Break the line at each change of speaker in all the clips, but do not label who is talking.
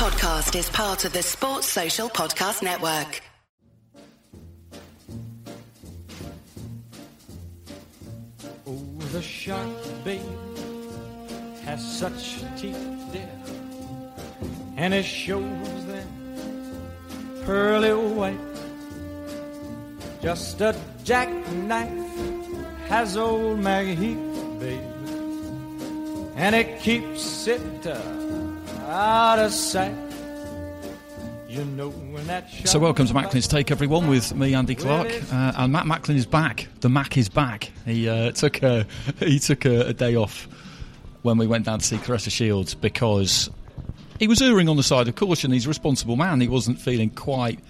podcast is part of the Sports Social Podcast Network.
Oh, the shark, babe, has such teeth, dear, and it shows them pearly white. Just a jackknife has old MacHeath babe, and it keeps it uh, out of sight. You know when that
So welcome to Macklin's Take, everyone, with me, Andy Clark, uh, and Matt Macklin is back. The Mac is back. He uh, took a he took a, a day off when we went down to see Claressa Shields because he was erring on the side of caution. He's a responsible man. He wasn't feeling quite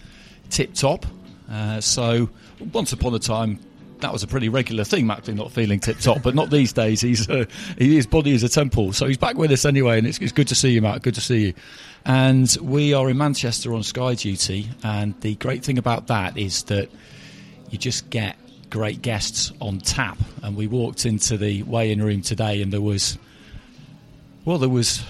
tip top. Uh, so once upon a time, that was a pretty regular thing. Macklin not feeling tip top, but not these days. He's uh, his body is a temple, so he's back with us anyway, and it's, it's good to see you, Matt. Good to see you. And we are in Manchester on Sky duty, and the great thing about that is that you just get great guests on tap. And we walked into the weigh-in room today, and there was, well, there was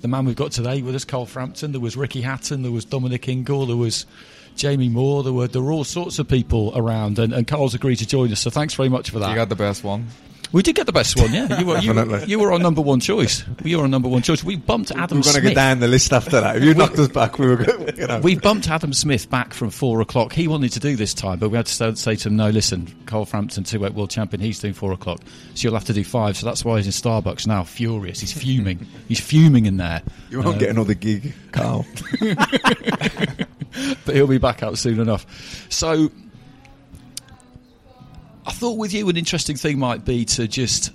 the man we've got today with us, Carl Frampton. There was Ricky Hatton. There was Dominic Ingle. There was Jamie Moore. There were there were all sorts of people around, and, and Carl's agreed to join us. So thanks very much for that.
You got the best one.
we did get the best one, yeah. You were, you,
Definitely.
you were our number one choice. You were our number one choice. We bumped Adam
we were going to
Smith.
go down the list after that. If you knocked us back, we were going. You know.
We bumped Adam Smith back from four o'clock. He wanted to do this time, but we had to say- say to him, "No, listen, Carl Frampton, two-weight world champion, he's doing four o'clock, so you'll have to do five. So that's why he's in Starbucks now, furious. He's fuming. he's fuming in there.
you won't uh, get another gig, Carl.
but he'll be back out soon enough. So I thought with you an interesting thing might be to just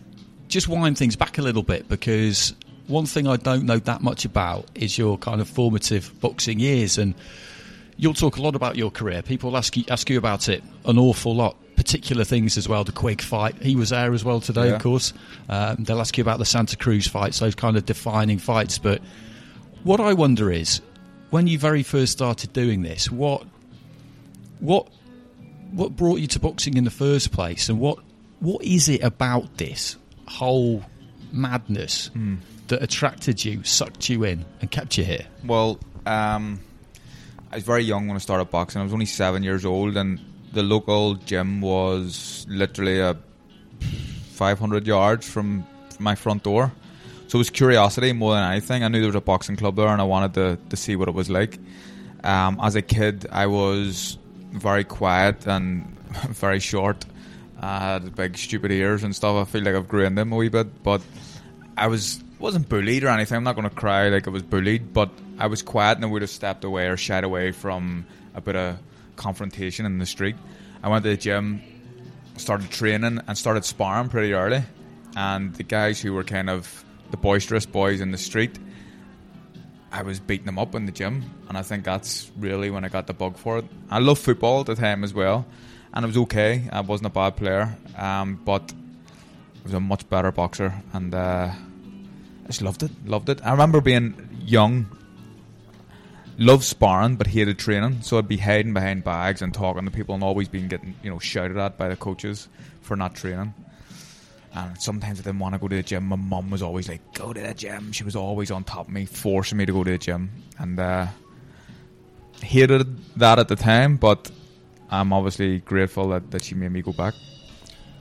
just wind things back a little bit because one thing I don't know that much about is your kind of formative boxing years and you'll talk a lot about your career. People ask you ask you about it an awful lot. Particular things as well. The Quigg fight, he was there as well today,
Yeah.
of course. Um, they'll ask you about the Santa Cruz fights, those kind of defining fights. But what I wonder is, when you very first started doing this, what what what brought you to boxing in the first place, and what what is it about this whole madness that attracted you, sucked you in, and kept you here?
Well, um, I was very young when I started boxing. I was only seven years old, and the local gym was literally a 500 yards from my front door. So it was curiosity more than anything. I knew there was a boxing club there, and I wanted to, to see what it was like. Um, as a kid, I was very quiet and very short. I had big stupid ears and stuff. I feel like I've grown them a wee bit, but I was wasn't bullied or anything. I'm not going to cry like I was bullied, but I was quiet and I would have stepped away or shied away from a bit of confrontation in the street. I went to the gym, started training, and started sparring pretty early. And the guys who were kind of the boisterous boys in the street, I was beating them up in the gym, and I think that's really when I got the bug for it. I loved football at the time as well, and it was okay. I wasn't a bad player, um, but I was a much better boxer, and uh, I just loved it. Loved it. I remember being young, loved sparring, but hated training. So I'd be hiding behind bags and talking to people, and always being getting you know shouted at by the coaches for not training. And sometimes I didn't want to go to the gym. My mum was always like, "Go to the gym." She was always on top of me, forcing me to go to the gym, and uh, hated that at the time. But I'm obviously grateful that, that she made me go back.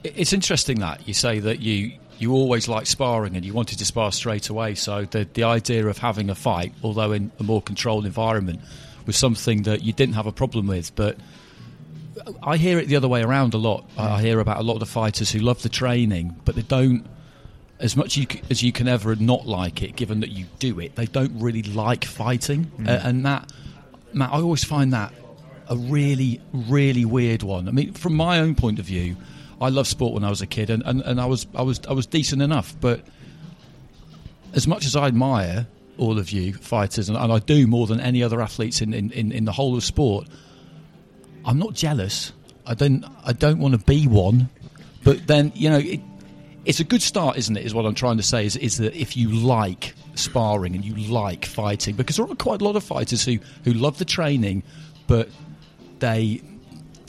It's interesting that you say that you you always liked sparring and you wanted to spar straight away. So the the idea of having a fight, although in a more controlled environment, was something that you didn't have a problem with. But I hear it the other way around a lot. I hear about a lot of the fighters who love the training, but they don't. As much you, as you can ever not like it, given that you do it, they don't really like fighting, Uh, and that, Matt, I always find that a really, really weird one. I mean, from my own point of view, I loved sport when I was a kid, and, and, and I was I was I was decent enough. But as much as I admire all of you fighters, and, and I do more than any other athletes in, in, in, in the whole of sport, I'm not jealous. I don't I don't want to be one. But then you know it, it's a good start, isn't it? Is what I'm trying to say. Is is that if you like sparring and you like fighting, because there are quite a lot of fighters who who love the training, but they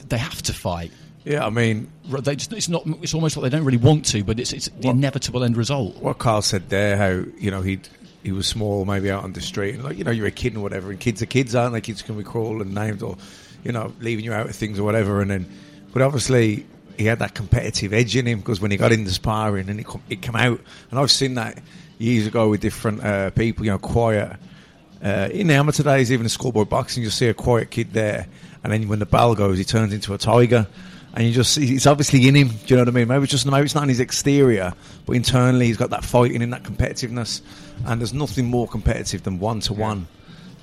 they have to fight.
Yeah, I mean,
They just, it's not. It's almost like they don't really want to, but it's it's the
What-
inevitable end result.
what Carl said there, how you know he'd he was small, maybe out on the street, and like you know, you're a kid and whatever, and kids are kids, aren't they? Kids can be cruel and named or you know, leaving you out of things or whatever, and then, but obviously. He had that competitive edge in him because when he got into sparring and it, come, it came out, and I've seen that years ago with different uh, people, you know, quiet. Uh, in the amateur days, even in schoolboy boxing, you'll see a quiet kid there, and then when the bell goes, he turns into a tiger. And you just see it's obviously in him. Do you know what I mean? Maybe it's just maybe it's not in his exterior, but internally he's got that fighting in that competitiveness. And there's nothing more competitive than one to one,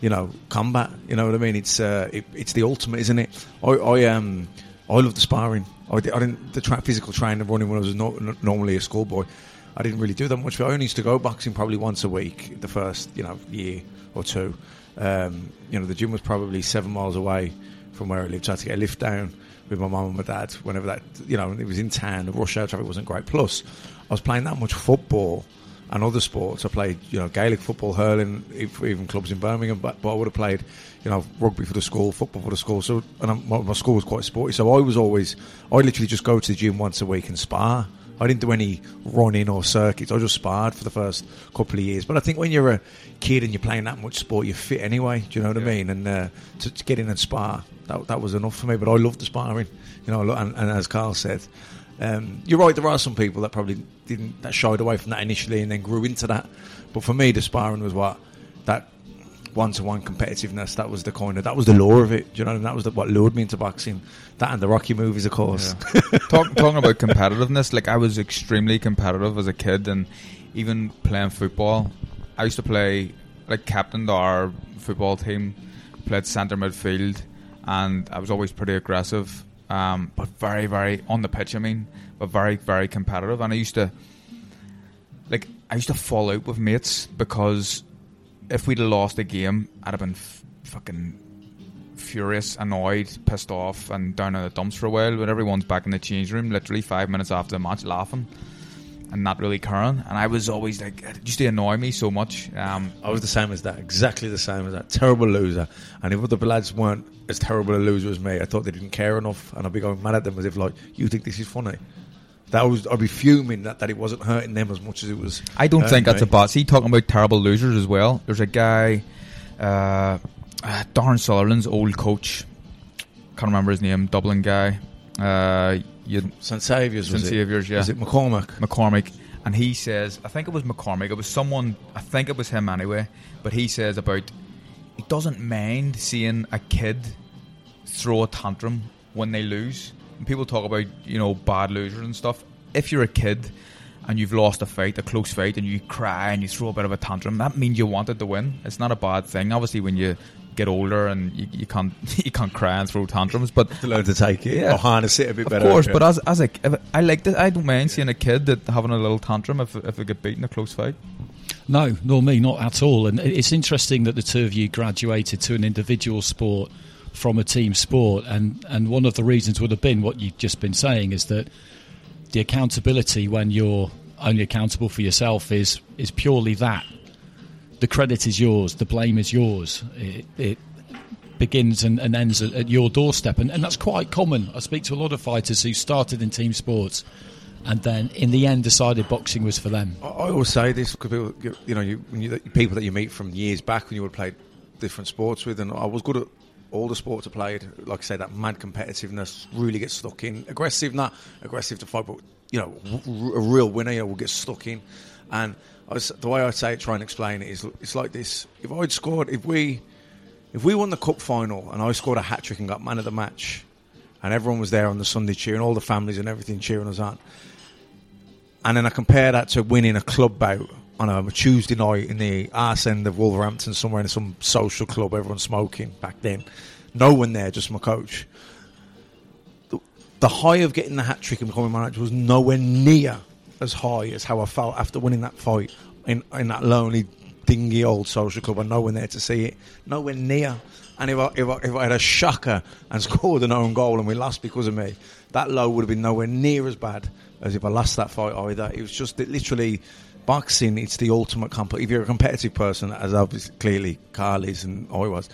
you know, combat. You know what I mean? It's uh, it, it's the ultimate, isn't it? I, I um I love the sparring. I, I didn't the tra- physical training running when I was no, n- normally a schoolboy. I didn't really do that much. But I only used to go boxing probably once a week. The first you know year or two. Um, you know the gym was probably seven miles away from where I lived. So I had to get a lift down with my mum and my dad whenever that you know it was in town. The rush hour traffic wasn't great. Plus, I was playing that much football and other sports. I played, you know, Gaelic football, hurling, even clubs in Birmingham. But, but I would have played, you know, rugby for the school, football for the school. So, and I'm, my, my school was quite sporty. So I was always, I literally just go to the gym once a week and spar. I didn't do any running or circuits. I just sparred for the first couple of years. But I think when you're a kid and you're playing that much sport, you're fit anyway. Do you know what I mean? And uh, to, to get in and spar, that, that was enough for me. But I loved the sparring, you know. And, and as Carl said, um, you're right. There are some people that probably didn't that shied away from that initially and then grew into that. But for me, the sparring was what that one-to-one competitiveness. That was the kind of that was the lure of it. Do you know? And that was the, what lured me into boxing. That and the Rocky movies, of course.
Talk, talking about competitiveness, like I was extremely competitive as a kid, and even playing football. I used to play like captained our football team, played centre midfield, and I was always pretty aggressive, um, but very, very on the pitch. I mean, but very, very competitive. And I used to like I used to fall out with mates because if we'd lost a game, I'd have been f- fucking furious, annoyed, pissed off, and down in the dumps for a while. But everyone's back in the change room, literally five minutes after the match, laughing and not really caring. And I was always like, it used to annoy me so much. Um,
I was the same as that, exactly the same as that. Terrible loser. And if other lads weren't as terrible a loser as me, I thought they didn't care enough, and I'd be going mad at them as if like, you think this is funny. That was I'd be fuming that, that it wasn't hurting them as much as it was.
I don't think that's
me.
a bad. See, talking about terrible losers as well. There's a guy, uh, uh, Darren Sutherland's old coach. Can't remember his name. Dublin guy. Uh, you,
St Saviour's
St. Saviour's, yeah.
Was it McCormack?
McCormick, and he says, I think it was McCormick. It was someone. I think it was him anyway. But he says about he doesn't mind seeing a kid throw a tantrum when they lose. And people talk about you know bad losers and stuff. If you're a kid and you've lost a fight, a close fight, and you cry and you throw a bit of a tantrum, that means you wanted to win. It's not a bad thing. Obviously, when you get older and you, you can't you can't cry and throw tantrums, but
To learn to take it,
Yeah.
or harness it a bit
of
better.
Of
course,
but as as a, if I like this, I don't mind seeing a kid that having a little tantrum if if they get beaten in a close fight.
No, nor me, not at all. And it's interesting that the two of you graduated to an individual sport from a team sport, and and one of the reasons would have been what you've just been saying is that the accountability when you're only accountable for yourself is is purely that. The credit is yours, the blame is yours. It, it begins and, and ends at, at your doorstep, and, and that's quite common. I speak to a lot of fighters who started in team sports, and then in the end decided boxing was for them.
I always say this because people, you know, you, you, people that you meet from years back when you would have played different sports with, and I was good at all the sports I played. Like I say, that mad competitiveness really gets stuck in. Aggressive, not aggressive to fight, but you know, a real winner you know, will get stuck in. And I the way I say it, try and explain it is, it's like this: if I'd scored, if we, if we won the cup final and I scored a hat trick and got man of the match, and everyone was there on the Sunday cheering, all the families and everything cheering us on and then I compare that to winning a club bout on a Tuesday night in the arse end of Wolverhampton, somewhere in some social club, everyone smoking back then. No one there, just my coach. The, the high of getting the hat trick and becoming manager was nowhere near as high as how I felt after winning that fight in, in that lonely, dingy old social club and no one there to see it. Nowhere near. And if I, if, I, if I had a shocker and scored an own goal and we lost because of me, that low would have been nowhere near as bad as if I lost that fight either. It was just literally boxing. It's the ultimate comp. If you're a competitive person, as obviously clearly Carl is and I was,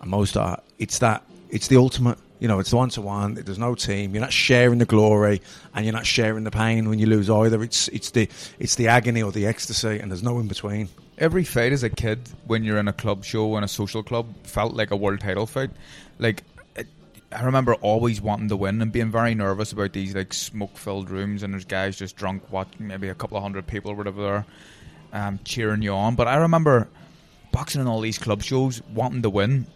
and most are, it's that. It's the ultimate. You know, it's one to one. There's no team. You're not sharing the glory, and you're not sharing the pain when you lose either. It's it's the it's the agony or the ecstasy, and there's no in between.
Every fight as a kid, when you're in a club show in a social club, felt like a world title fight. Like I remember always wanting to win and being very nervous about these like smoke-filled rooms, and there's guys just drunk, watching maybe a couple of hundred people or whatever there, um, cheering you on. But I remember boxing in all these club shows, wanting to win.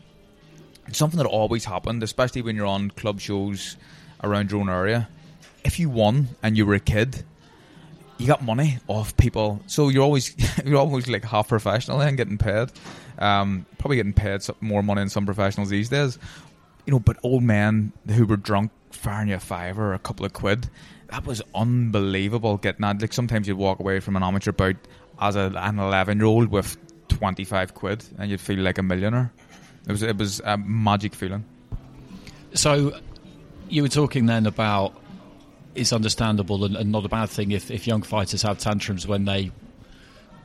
Something that always happened, especially when you're on club shows around your own area. If you won and you were a kid, you got money off people, so you're always you're always like half professional and getting paid. Um, probably getting paid more money than some professionals these days. You know, but old men who were drunk firing you a five or a couple of quid, that was unbelievable. Getting that, like sometimes you'd walk away from an amateur bout as a, an eleven year old with twenty five quid, and you'd feel like a millionaire. It was it was a magic feeling.
So, you were talking then about it's understandable and, and not a bad thing if, if young fighters have tantrums when they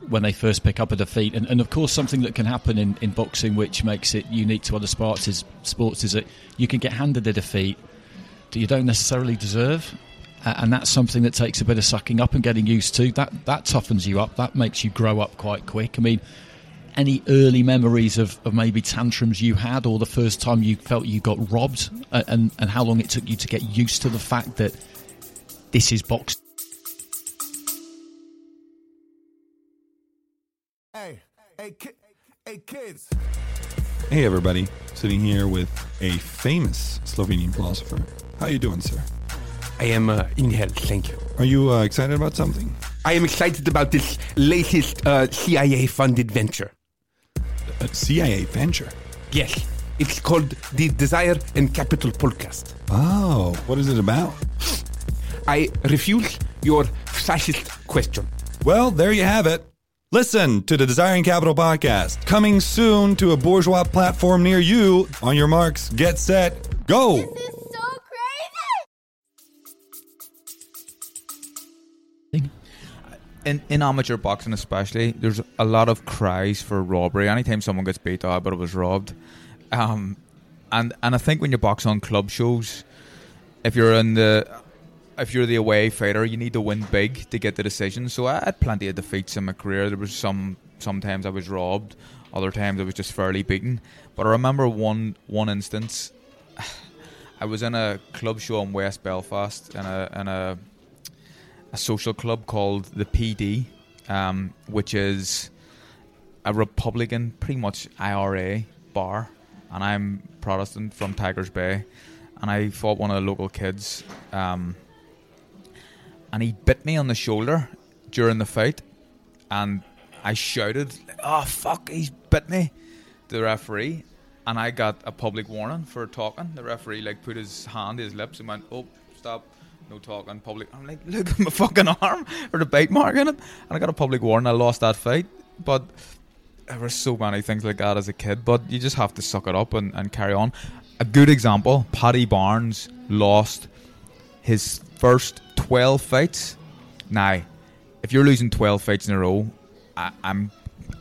when they first pick up a defeat. And, and of course, something that can happen in, in boxing, which makes it unique to other sports, is sports is that you can get handed a defeat that you don't necessarily deserve. And that's something that takes a bit of sucking up and getting used to. That that toughens you up. That makes you grow up quite quick. I mean, any early memories of, of maybe tantrums you had, or the first time you felt you got robbed, and and how long it took you to get used to the fact that this is boxing.
Hey, hey, ki- hey, kids.
Hey everybody, sitting here with a famous Slovenian philosopher. How are you doing, sir?
I am uh, in hell, thank you.
Are you uh, excited about something?
I am excited about this latest uh, CIA funded venture.
A CIA venture.
Yes, it's called the Desire and Capital Podcast.
Oh, what is it about?
I refuse your fascist question.
Well, there you have it. Listen to the Desiring Capital podcast, coming soon to a bourgeois platform near you. On your marks, get set, go!
In, in amateur boxing especially, there's a lot of cries for robbery. Anytime someone gets beat, oh, but it was robbed. Um, and and I think when you box on club shows, if you're in the if you're the away fighter, you need to win big to get the decision. So I had plenty of defeats in my career. There was some sometimes I was robbed, other times I was just fairly beaten. But I remember one one instance. I was in a club show in West Belfast in a in a a social club called the PD, um, which is a Republican, pretty much IRA bar, and I'm Protestant from Tigers Bay, and I fought one of the local kids, um, and he bit me on the shoulder during the fight, and I shouted, "Oh fuck, he's bit me!" the referee, and I got a public warning for talking. The referee like put his hand to his lips and went, "Oh, stop." No talking public. I'm like, look at my fucking arm or the bite mark in it, and I got a public warning. I lost that fight, but there were so many things like that as a kid. But you just have to suck it up and, and carry on. A good example: Paddy Barnes lost his first twelve fights. Now, if you're losing twelve fights in a row, I, I'm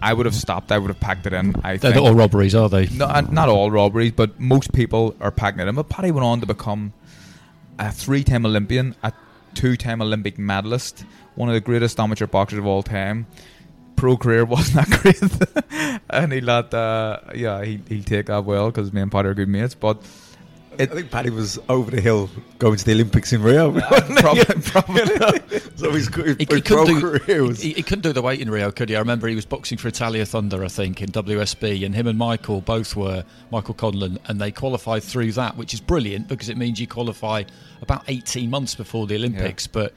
I would have stopped. I would have packed it in. I
They're
think.
not all robberies, are they?
No, uh, not all robberies, but most people are packing it in. But Paddy went on to become a three-time Olympian, a two-time Olympic medalist, one of the greatest amateur boxers of all time. Pro career wasn't that great, and he let uh, yeah he he'll take that well because me and Potter are good mates. But
I think Paddy was over the hill going to the Olympics in Rio.
probably, probably
so his, his,
He,
his
he couldn't do,
was.
he, he couldn't do the weight in Rio, could he? I remember he was boxing for Italia Thunder, I think, in WSB, and him and Michael both were Michael Conlon, and they qualified through that, which is brilliant because it means you qualify about 18 months before the Olympics. But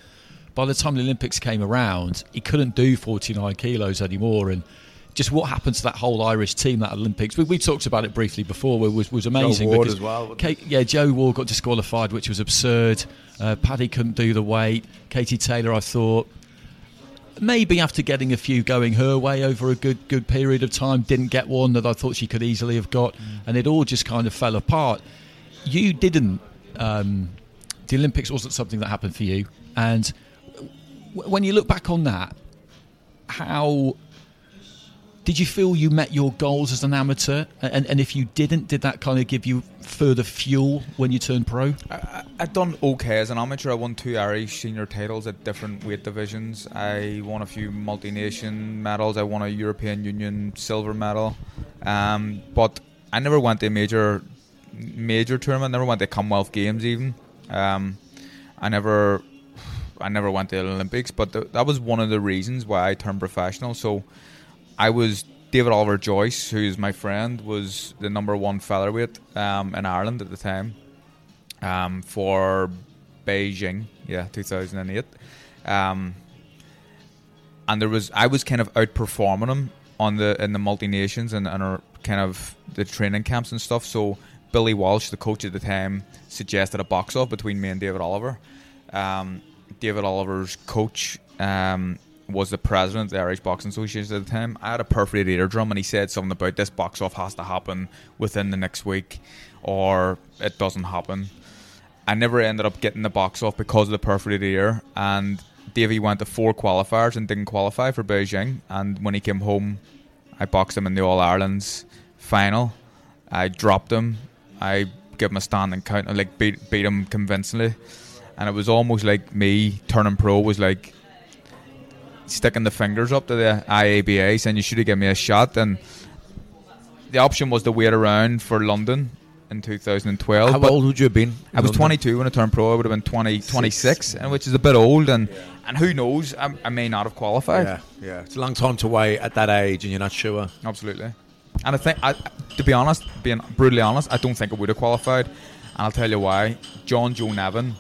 by the time the Olympics came around, he couldn't do 49 kilos anymore, and just what happened to that whole Irish team, that Olympics. We, we talked about it briefly before, was was amazing.
Joe
Ward
as well,
Kate, yeah, Joe Ward got disqualified, which was absurd. Uh, Paddy couldn't do the weight. Katie Taylor, I thought, maybe after getting a few going her way over a good good period of time, didn't get one that I thought she could easily have got, and it all just kind of fell apart. You didn't. Um, the Olympics wasn't something that happened for you, and w- when you look back on that, how did you feel you met your goals as an amateur? And, and if you didn't, did that kind of give you further fuel when you turned pro?
I, I'd done okay as an amateur. I won two Irish senior titles at different weight divisions. I won a few multi-nation medals. I won a European Union silver medal, um, but I never went to a major major tournament. Never went to Commonwealth Games even. Um, I never I never went to the Olympics, but th- that was one of the reasons why I turned professional. So I was David Oliver Joyce, who's my friend, was the number one featherweight um, in Ireland at the time um, for Beijing, yeah, 2008. Um, and there was I was kind of outperforming him on the in the multi nations and, and our kind of the training camps and stuff. So Billy Walsh, the coach at the time, suggested a box off between me and David Oliver. Um, David Oliver's coach um, was the president of the Irish Boxing Association at the time. I had a perforated eardrum, and he said something about this box off has to happen within the next week, or it doesn't happen. I never ended up getting the box off because of the perforated ear, and Davey went to four qualifiers and didn't qualify for Beijing. And when he came home, I boxed him in the All Ireland's final. I dropped him. I gave him a standing count and like beat beat him convincingly. And it was almost like me turning pro was like sticking the fingers up to the IABA saying you should have given me a shot. And the option was to wait around for London in 2012.
How
but
old would you have been?
I was
London?
22 when I turned pro. I would have been 20, 26, and which is a bit old. And and who knows? I, I may not have qualified.
Yeah, yeah. It's a long time to wait at that age, and you're not sure.
Absolutely. And I think, I, to be honest, being brutally honest, I don't think I would have qualified. And I'll tell you why. John Joe Nevin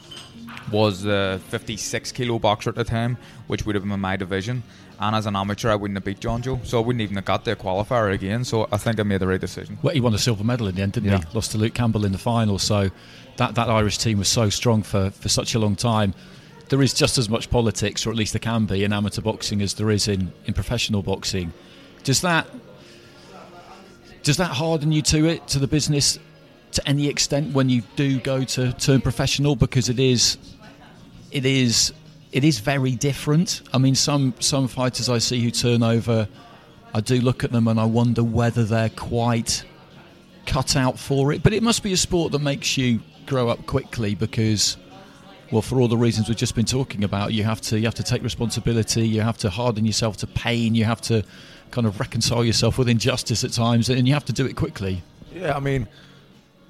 was the 56 kilo boxer at the time, which would have been my division. And as an amateur, I wouldn't have beat John Joe, so I wouldn't even have got the qualifier again. So I think I made the right decision.
Well, he won the silver medal in the end, didn't
Yeah.
he? Lost to Luke Campbell in the final. So that, that Irish team was so strong for, for such a long time. There is just as much politics, or at least there can be, in amateur boxing as there is in, in professional boxing. Does that does that harden you to it, to the business, to any extent when you do go to turn professional? Because it is, it is, it is very different. I mean, some some fighters I see who turn over, I do look at them and I wonder whether they're quite cut out for it. But it must be a sport that makes you grow up quickly because, well, for all the reasons we've just been talking about, you have to you have to take responsibility, you have to harden yourself to pain, you have to kind of reconcile yourself with injustice at times, and you have to do it quickly.
Yeah, I mean,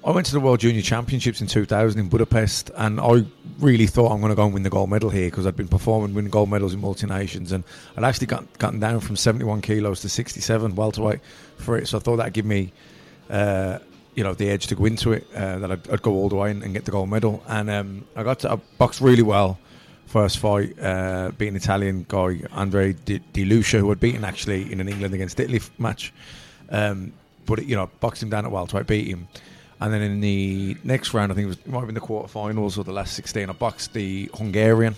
I went to the World Junior Championships in 2000 in Budapest, and I really thought I'm going to go and win the gold medal here because I'd been performing, winning gold medals in multi nations, and I'd actually got, gotten down from 71 kilos to 67 welterweight for it. So I thought that'd give me, uh, you know, the edge to go into it. Uh, that I'd, I'd go all the way and, and get the gold medal, and um, I got to I boxed really well. First fight, uh, beating Italian guy Andre Di, Di Lucia, who had beaten actually in an England against Italy match. Um, but you know, boxed him down at welterweight, beat him, and then in the next round, I think it was it might have been the quarterfinals or the last sixteen. I boxed the Hungarian.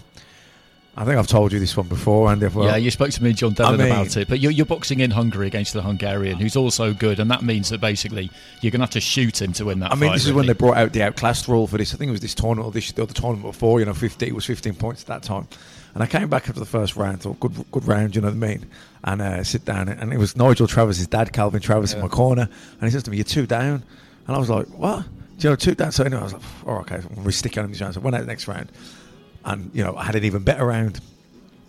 I think I've told you this one before, and if well,
yeah, you spoke to me and John Devlin
I mean-
about it, but you're, you're boxing in Hungary against the Hungarian, who's also good, and that means that basically you're going to have to shoot him to win that.
I mean,
fight,
this is when they brought out the outclassed rule for this. I think it was this tournament or this the other tournament before. You know, 50 it was 15 points at that time. And I came back after the first round, thought good, good round, you know what I mean? And uh, sit down, and it was Nigel Travis's dad, Calvin Travis, in my corner, and he says to me, "You're two down," and I was like, "What?" Do you know, two down. So anyway, I was like, "Oh, okay." I'm stick on this round. So I went out the next round, and you know, I had an even better round.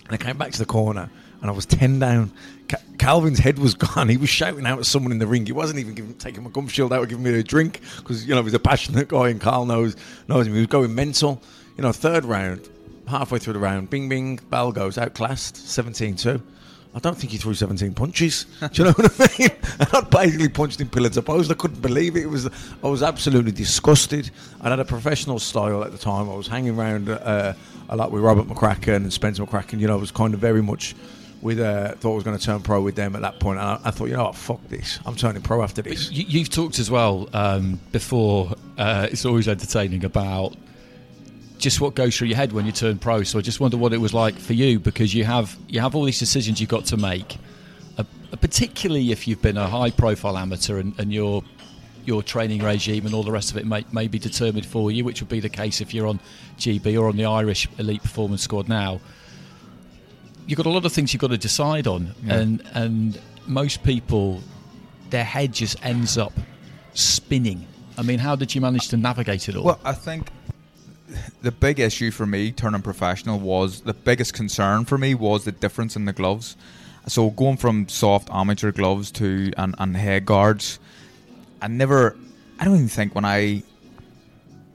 And I came back to the corner and I was 10 down. Ca- Calvin's head was gone. He was shouting out at someone in the ring. He wasn't even giving, taking my gum shield out or giving me a drink because, you know, he's a passionate guy and Carl knows, knows him. He was going mental. You know, third round, halfway through the round, bing, bing, bell goes, outclassed, 17 2. I don't think he threw 17 punches. Do you know what I mean? And I basically punched him pillars opposed. I couldn't believe it. It was I was absolutely disgusted. I had a professional style at the time. I was hanging around uh, a lot with Robert McCracken and Spencer McCracken. You know, I was kind of very much with uh, thought I was going to turn pro with them at that point. And I, I thought, you know what, fuck this. I'm turning pro after this.
You, you've talked as well um, before. Uh, it's always entertaining about just what goes through your head when you turn pro. So I just wonder what it was like for you because you have you have all these decisions you've got to make, uh, particularly if you've been a high profile amateur and, and your your training regime and all the rest of it may, may be determined for you, which would be the case if you're on GB or on the Irish Elite Performance Squad now. You've got a lot of things you've got to decide on,
Yeah.
and and most people, their head just ends up spinning. I mean, how did you manage to navigate it all?
Well, I think the big issue for me turning professional was the biggest concern for me was the difference in the gloves. So going from soft amateur gloves to and, and head guards, I never, I don't even think when I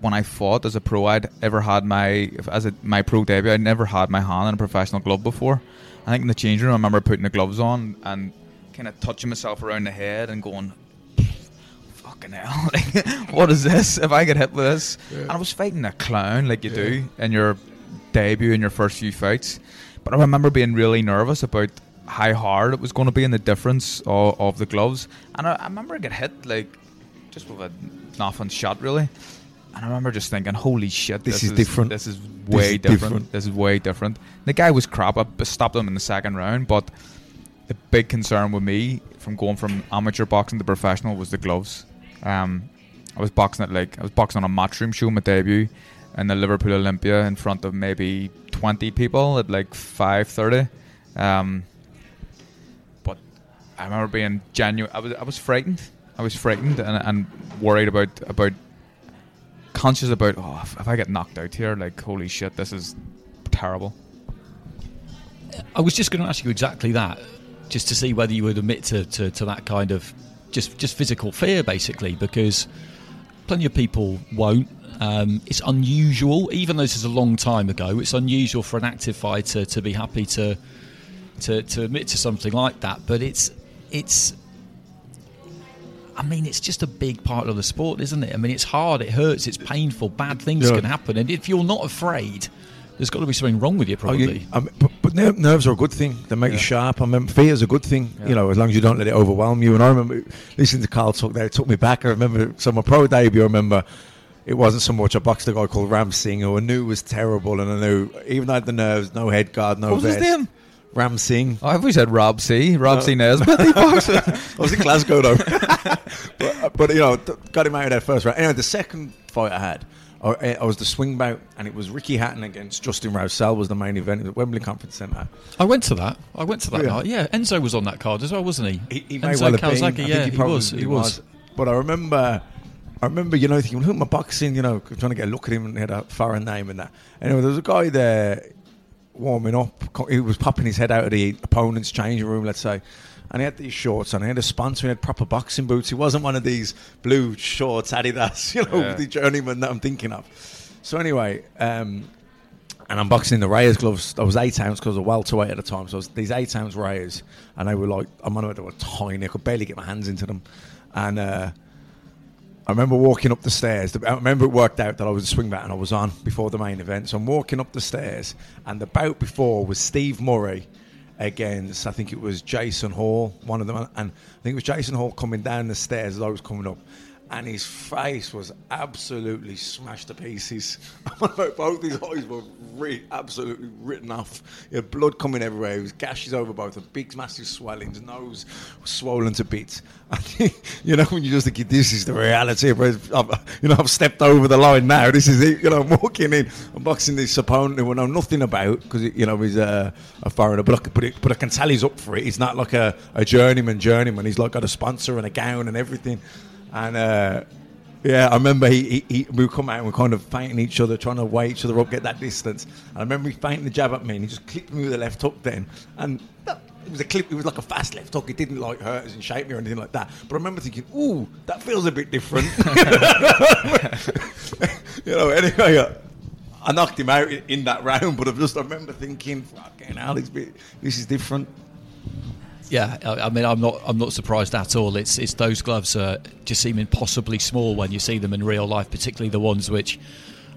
when I fought as a pro, I'd ever had my as a, my pro debut. I'd never had my hand in a professional glove before. I think in the change room, I remember putting the gloves on and kind of touching myself around the head and going, "Fucking hell! Like, what is this? If I get hit with this?" And I was fighting a clown like you do in your debut in your first few fights. But I remember being really nervous about how hard it was going to be and the difference of, of the gloves. And I, I remember I got hit like just with a nothing shot really. And I remember just thinking, "Holy shit,
This is different.
This is
This
way
is
different.
different."
This is way different." The guy was crap. I stopped him in the second round, but the big concern with me from going from amateur boxing to professional was the gloves. Um, I was boxing at like I was boxing on a matchroom show my debut in the Liverpool Olympia in front of maybe twenty people at like five thirty. Um, but I remember being genuine. I was I was frightened. I was frightened and, and worried about about conscious about oh if, I get knocked out here like holy shit this is terrible.
I was just going to ask you exactly that, just to see whether you would admit to, to, to that kind of just just physical fear, basically, because plenty of people won't. Um, it's unusual, even though this is a long time ago. It's unusual for an active fighter to be happy to to, to admit to something like that. But it's it's. I mean, it's just a big part of the sport, isn't it? I mean, it's hard, it hurts, it's painful, bad things
Yeah.
can happen, and if you're not afraid, there's got to be something wrong with you,
Oh,
probably.
you, I mean, but, but nerves are a good thing. They make you sharp. I mean, fear is a good thing. You know, as long as you don't let it overwhelm you. And I remember listening to Carl talk there. It took me back. I remember so my pro debut. I remember it wasn't so much. I boxed a guy called Ram Singh, who I knew was terrible, and I knew even though I had the nerves, no head guard, no
What was his name?
Ram Singh.
Oh, I've always said Rob C. Rob uh, C. Nesbitt. He boxed.
I was in Glasgow though. but, uh, but you know, got him out of that first round. Anyway, the second fight I had, I, eh, I was the swing bout, and it was Ricky Hatton against Justin Rowsell was the main event at Wembley Conference Centre.
I went to that. I went to that
Yeah.
night. Yeah, Enzo was on that card as well, wasn't he?
He, he may
Enzo
well have been. I
yeah,
he,
he, was. He was.
But I remember, I remember, you know, thinking, who am I boxing? You know, trying to get a look at him and he had a foreign name and that. Anyway, there was a guy there warming up. He was popping his head out of the opponent's changing room, let's say. And he had these shorts on. He had a sponsor. He had proper boxing boots. He wasn't one of these blue shorts, Adidas, you know,
Yeah.
the journeyman that I'm thinking of. So anyway, um, and I'm boxing the Reyes gloves. I was eight ounce because I was welterweight at the time. So was these eight ounce Reyes, and they were like, I'm on they were tiny. I could barely get my hands into them. And uh, I remember walking up the stairs. I remember it worked out that I was a swing bout and I was on before the main event. So I'm walking up the stairs, and the bout before was Steve Murray against I think it was Jason Hall, one of them, and I think it was Jason Hall coming down the stairs as I was coming up. And his face was absolutely smashed to pieces. both his eyes were re- absolutely written off. He had blood coming everywhere. He was gashes over both, and big, massive swellings. Nose swollen to bits. And you know, when you just think this is the reality. But I've, you know, I've stepped over the line now. This is it. You know, I'm walking in, I'm boxing this opponent who I know nothing about because you know he's a, a foreigner. But I, but, it, but I can tell he's up for it. He's not like a, a journeyman journeyman. He's like got a sponsor and a gown and everything. And uh, yeah, I remember he, he, he we would come out and we are kind of fighting each other, trying to weigh each other up, get that distance. And I remember he feinting the jab at me, and he just clipped me with a left hook then. And it was a clip. It was like a fast left hook. It didn't like hurt us and shape me or anything like that. But I remember thinking, "Ooh, that feels a bit different." you know. Anyway, uh, I knocked him out in, that round, but I just I remember thinking, "Fucking hell, this is different."
Yeah, I, mean, I'm not, I'm not surprised at all. It's, it's those gloves uh, just seem impossibly small when you see them in real life, particularly the ones which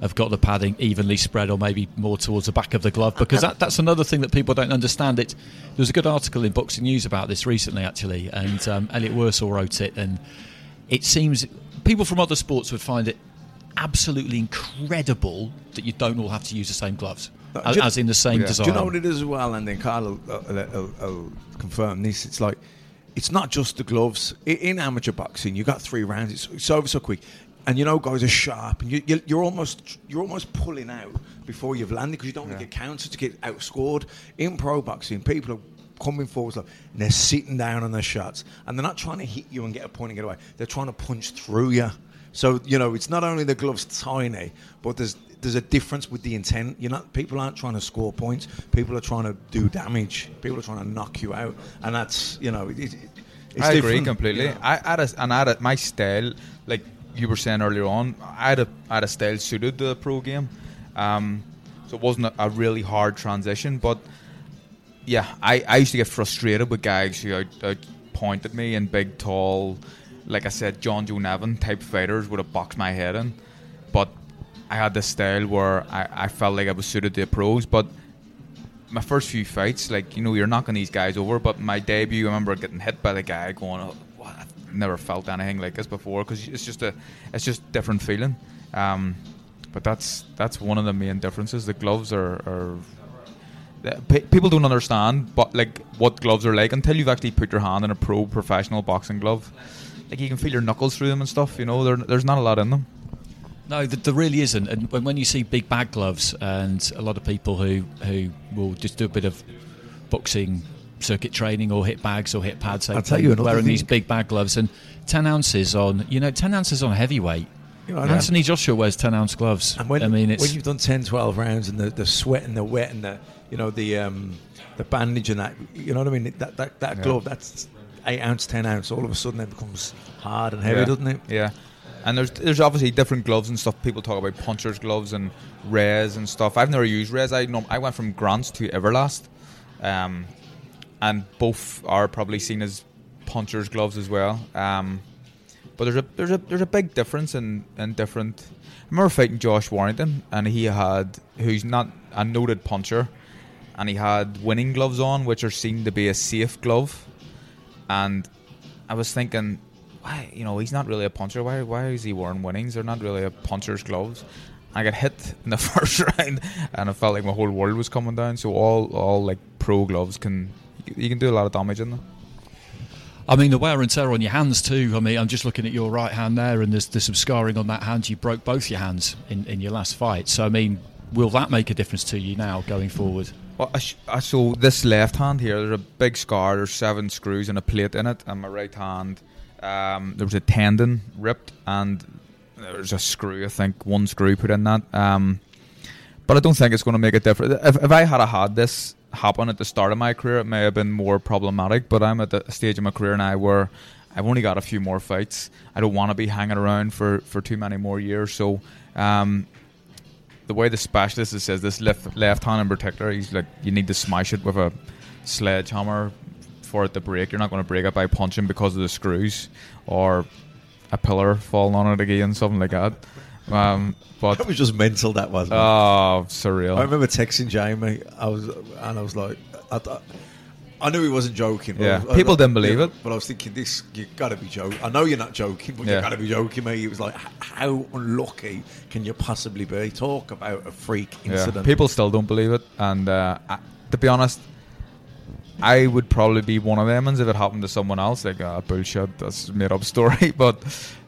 have got the padding evenly spread, or maybe more towards the back of the glove. Because that, that's another thing that people don't understand. It there was a good article in Boxing News about this recently, actually, and um, Elliot Worsell wrote it, and it seems people from other sports would find it absolutely incredible that you don't all have to use the same gloves,
No,
as,
you-
as in the same
Yeah.
design.
Do you know what it is as well? And then Carl will, uh, will, will confirm this. It's like it's not just the gloves. In amateur boxing, you got three rounds. It's, it's over so quick, and you know guys are sharp, and you, you, you're almost you're almost pulling out before you've landed because you don't want to get countered to get outscored. In pro boxing, people are coming forward, and they're sitting down on their shots, and they're not trying to hit you and get a point and get away. They're trying to punch through you. So you know, it's not only the gloves tiny, but there's there's a difference with the intent. You know, people aren't trying to score points. People are trying to do damage. People are trying to knock you out, and that's you know. It, it, it's
I agree completely.
you know.
I had a, and I had a, my style, like you were saying earlier on, I had a, I had a style suited the pro game, um, so it wasn't a, a really hard transition. But yeah, I, I used to get frustrated with guys who out, out pointed me and big, tall, like I said, John Joe Nevin type fighters would have boxed my head in. But I had this style where I, I felt like I was suited to the pros. But my first few fights, like you know, you're knocking these guys over. But my debut, I remember getting hit by the guy, going, oh, "What? I've never felt anything like this before." Because it's just a, it's just different feeling. Um, but that's that's one of the main differences. The gloves are. are People don't understand, but like what gloves are like until you've actually put your hand in a pro professional boxing glove. Like you can feel your knuckles through them and stuff. You know, there, there's not a lot in them.
No, th- there really isn't. And when, when you see big bag gloves, and a lot of people who who will just do a bit of boxing circuit training or hit bags or hit pads, they-
I'll tell you
wearing these big bag gloves and ten ounces on. You know, ten ounces on heavyweight.
You know,
Anthony Joshua wears ten ounce gloves.
And when,
I mean, it's
when you've done 10, 12 rounds and the, the sweat and the wet and the you know the um, the bandage and that, you know what I mean? That that, that
Yeah.
glove, that's eight ounce, ten ounce. All of a sudden, it becomes hard and heavy,
yeah.
doesn't it?
Yeah. And there's there's obviously different gloves and stuff. People talk about punchers gloves and Reyes and stuff. I've never used Reyes. I know I went from Grants to Everlast, um, and both are probably seen as punchers gloves as well. Um, but there's a there's a there's a big difference in, in different. I remember fighting Josh Warrington, and he had who's not a noted puncher, and he had winning gloves on, which are seen to be a safe glove. And I was thinking, why you know he's not really a puncher. Why why is he wearing winnings? They're not really a puncher's gloves. I got hit in the first round, and I felt like my whole world was coming down. So all all like pro gloves can you can do a lot of damage in them.
I mean, the wear and tear on your hands too. I mean, I'm just looking at your right hand there, and there's, there's some scarring on that hand. You broke both your hands in, in your last fight. So, I mean, will that make a difference to you now going forward?
Well, I sh- I- so this left hand here, there's a big scar. There's seven screws and a plate in it. And my right hand, um, there was a tendon ripped, and there's a screw. I think one screw put in that. Um, but I don't think it's going to make a difference. If, if I had a had this happen at the start of my career, it may have been more problematic. But I'm at the stage of my career now where I've only got a few more fights. I don't want to be hanging around for, for too many more years. So um, the way the specialist says this left left hand in particular, he's like you need to smash it with a sledgehammer for it to break. You're not going to break it by punching because of the screws or a pillar falling on it again, something like that. Um,
That was just mental. That was.
oh, surreal.
I remember texting Jamie. I was and I was like, I, I knew he wasn't joking. but
Yeah,
was-
people
was-
didn't believe
yeah,
it.
But I was thinking, this you got to be joking. I know you're not joking, but you
Yeah.
got to be joking, mate. It was like, how unlucky can you possibly be? Talk about a freak
Yeah,
incident.
people still don't believe it, and uh, I, to be honest, I would probably be one of them ones if it happened to someone else. Like, uh, bullshit, that's a made up story. But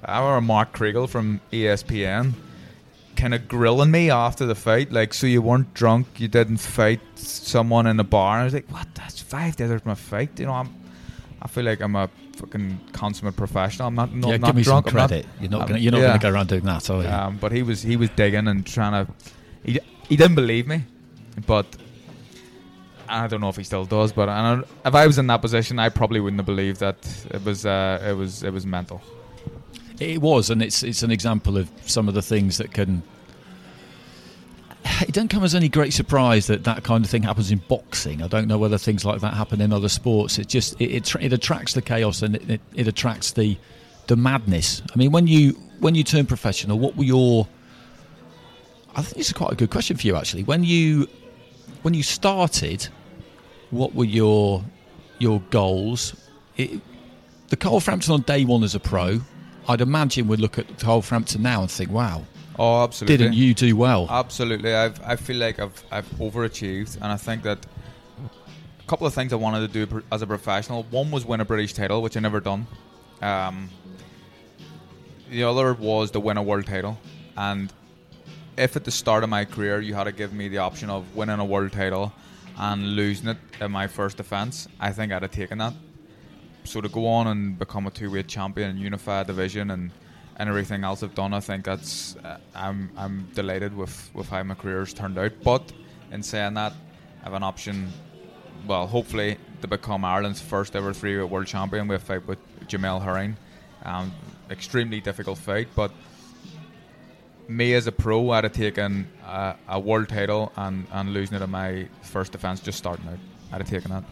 I remember Mark Kriegel from ESPN kind of grilling me after the fight, like, so you weren't drunk, you didn't fight someone in a bar. And I was like, what? That's five days after my fight. You know, I'm. I feel like I'm a fucking consummate professional. I'm not, not,
yeah,
not
give me
drunk.
some
I'm not-
credit. you're not gonna, you're not
yeah.
going to go around doing that, are you?
Um, but he was he was digging and trying to. He, he didn't believe me, but I don't know if he still does. But I if I was in that position, I probably wouldn't have believed that it was uh, it was it was mental.
It was, and it's it's an example of some of the things that can. It doesn't come as any great surprise that that kind of thing happens in boxing. I don't know whether things like that happen in other sports. It just it it, it attracts the chaos and it, it, it attracts the the madness. I mean, when you when you turn professional, what were your? I think is quite a good question for you actually. When you when you started, what were your your goals? It, the Carl Frampton on day one as a pro, I'd imagine would look at Carl Frampton now and think, "Wow,
Oh, absolutely.
didn't you do well?"
Absolutely, I've I feel like I've I've overachieved, and I think that a couple of things I wanted to do as a professional. One was win a British title, which I never done. Um, the other was to win a world title, and if at the start of my career you had to give me the option of winning a world title and losing it in my first defence, I think I'd have taken that. So to go on and become a two-weight champion and unify a division and and everything else I've done, I think that's uh, I'm I'm delighted with with how my career's turned out. But in saying that, I have an option. Well, hopefully to become Ireland's first ever three-weight world champion. We have fight with Jamel Herring. Um, extremely difficult fight, but me as a pro, I'd have taken a, a world title and, and losing it in my first defence just starting out. I'd have taken that.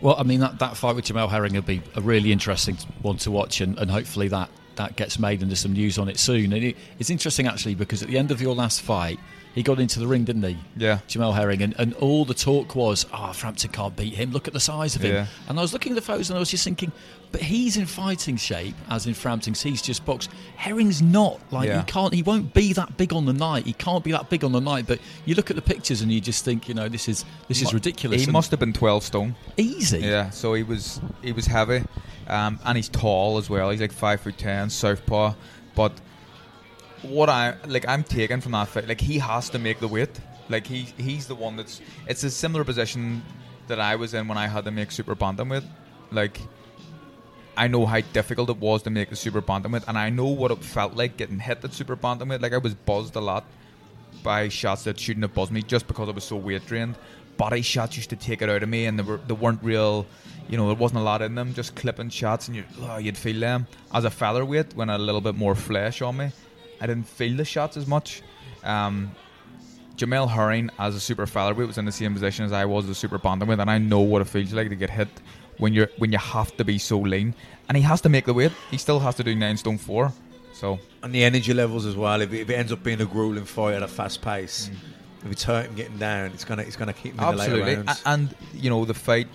Well, I mean that, that fight with Jamel Herring would be a really interesting one to watch, and, and hopefully that, that gets made and there's some news on it soon. And it, it's interesting actually because at the end of your last fight, he got into the ring, didn't he?
Yeah.
Jamel Herring, and, and all the talk was, oh, Frampton can't beat him. Look at the size of him.
Yeah.
And I was looking at the photos and I was just thinking, but he's in fighting shape, as in Frampton's. He's just boxed. Herring's not. Like
Yeah.
he can't. He won't be that big on the night. He can't be that big on the night. But you look at the pictures and you just think, you know, this is this is ridiculous.
He
and
must have been twelve stone.
easy.
Yeah, so he was he was heavy, um, and he's tall as well. He's like five foot ten, southpaw. But what I like, I'm taken from that fight. Like he has to make the weight. Like he he's the one that's. It's a similar position that I was in when I had to make super bantamweight. Like I know how difficult it was to make the super bantamweight, and I know what it felt like getting hit at super bantamweight. Like I was buzzed a lot by shots that shouldn't have buzzed me just because I was so weight drained. Body shots used to take it out of me, and they were they weren't real. You know, there wasn't a lot in them. Just clipping shots, and you oh, you'd feel them. As a featherweight, when I had a little bit more flesh on me, I didn't feel the shots as much. Um, Jamel Herring, as a super featherweight, was in the same position as I was as a super bantamweight, and I know what it feels like to get hit when you're when you have to be so lean, and he has to make the weight. He still has to do nine stone four. So
And the energy levels as well. If it, if it ends up being a grueling fight at a fast pace,
Mm.
if it's hurting getting down, it's gonna it's gonna keep him in the
absolutely,
later rounds.
A- and you know the fight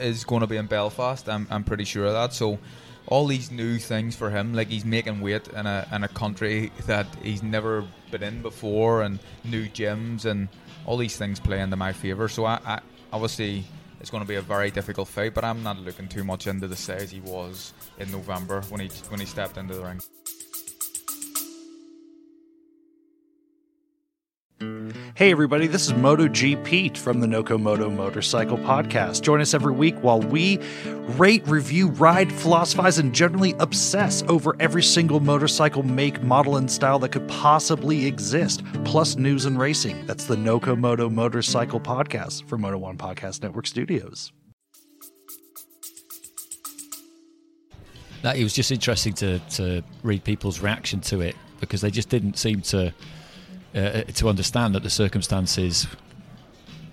is going to be in Belfast. I'm I'm pretty sure of that. So all these new things for him, like he's making weight in a in a country that he's never been in before, and new gyms and all these things play into my favour. So I, I obviously it's going to be a very difficult fight, but I'm not looking too much into the size he was in November when he when he stepped into the ring.
Hey, everybody, this is MotoG Pete from the Noco Moto Motorcycle Podcast. Join us every week while we rate, review, ride, philosophize, and generally obsess over every single motorcycle make, model, and style that could possibly exist, plus news and racing. That's the Noco Moto Motorcycle Podcast from Moto One Podcast Network Studios.
that it was just interesting to, to read people's reaction to it because they just didn't seem to uh, to understand that the circumstances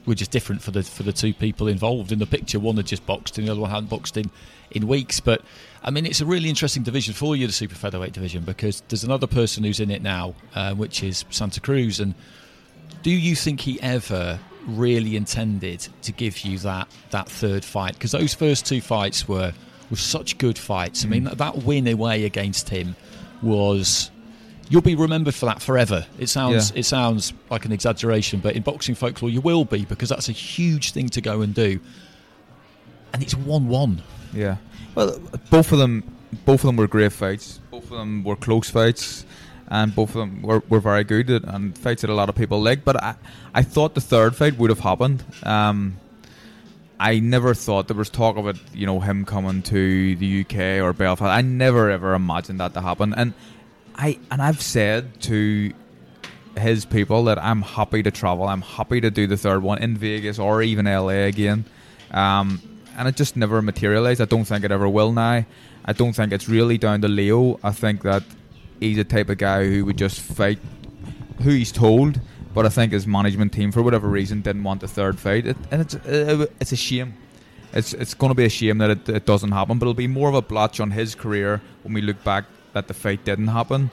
were just different for the for the two people involved in the picture. One had just boxed, and the other one hadn't boxed in in weeks. But I mean, it's a really interesting division for you, the super featherweight division, because there's another person who's in it now, uh, which is Santa Cruz. And do you think he ever really intended to give you that that third fight? Because those first two fights were were such good fights. I mean, that, that win away against him was. You'll be remembered for that forever. It sounds
Yeah.
it sounds like an exaggeration, but in boxing folklore, you will be because that's a huge thing to go and do. And it's one-one.
Yeah. Well, both of them, both of them were great fights. Both of them were close fights, and both of them were, were very good and fights that a lot of people like. But I, I thought the third fight would have happened. Um, I never thought there was talk of it. You know, him coming to the UK or Belfast. I never ever imagined that to happen. And I and I've said to his people that I'm happy to travel. I'm happy to do the third one in Vegas or even LA again. Um, and it just never materialized. I don't think it ever will now. I don't think it's really down to Leo. I think that he's a type of guy who would just fight who he's told. But I think his management team, for whatever reason, didn't want the third fight, it, and it's uh, it's a shame. It's it's going to be a shame that it, it doesn't happen. But it'll be more of a blotch on his career when we look back that the fight didn't happen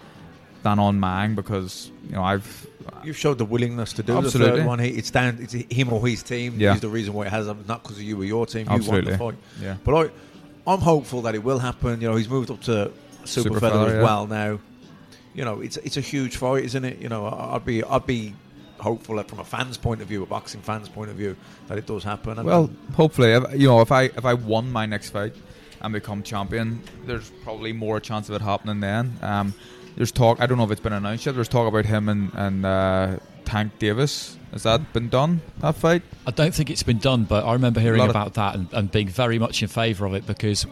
than on Mang because you know I've
You've showed the willingness to do the
Absolutely.
third one. He, it's down. It's him or his team.
Yeah.
He's the reason why it has. Not because of you or your team. You
Absolutely.
want the fight.
Yeah.
But I, I'm hopeful that it will happen. You know, he's moved up to super,
Super
feather
feather,
as
yeah.
well now. You know, it's it's a huge fight, isn't it? You know, I'd be I'd be hopeful that from a fan's point of view, a boxing fan's point of view, that it does happen.
Well, hopefully, you know, if I if I won my next fight and become champion, there's probably more chance of it happening then. Um, there's talk. I don't know if it's been announced yet. There's talk about him and and uh, Tank Davis. Has that been done? That fight?
I don't think it's been done, but I remember hearing
lot of-
about that and, and being very much in favour of it because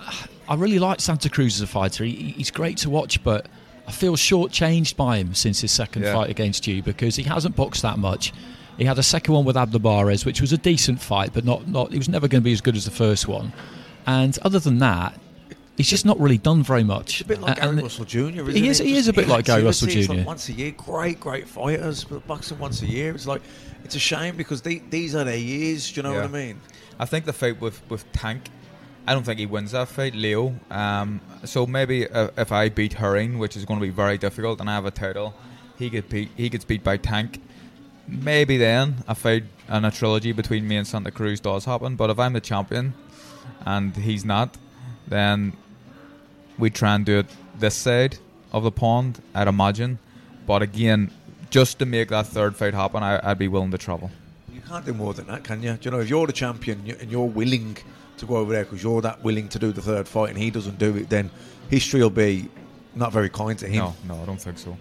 I really like Santa Cruz as a fighter. He, he's great to watch, but I feel shortchanged by him since his second
Yeah.
fight against you because he hasn't boxed that much. He had a second one with Abner Mares, which was a decent fight, but not, not he was never going to be as good as the first one. And other than that, he's just not really done very much.
It's a bit like
A-
Gary Russell Jr. Isn't
He
it?
is- he is a bit like Gary Russell
Activity, it's like
Jr..
once a year, great, great fighters, but boxing once a year. It's like it's a shame because they, these are their years. Do you know
Yeah.
what I mean?
I think the fight with, with Tank, I don't think he wins that fight, Leo. Um, so maybe uh, if I beat Herring, which is going to be very difficult, and I have a title, he could beat. He gets beat by Tank. Maybe then a fight and a trilogy between me and Santa Cruz does happen. But if I'm the champion and he's not, then we try and do it this side of the pond. I'd imagine. But again, just to make that third fight happen, I, I'd be willing to travel.
You can't do more than that, can you? Do you know if you're the champion and you're willing to go over there because you're that willing to do the third fight and he doesn't do it, then history will be not very kind to him.
No, no, I don't think so.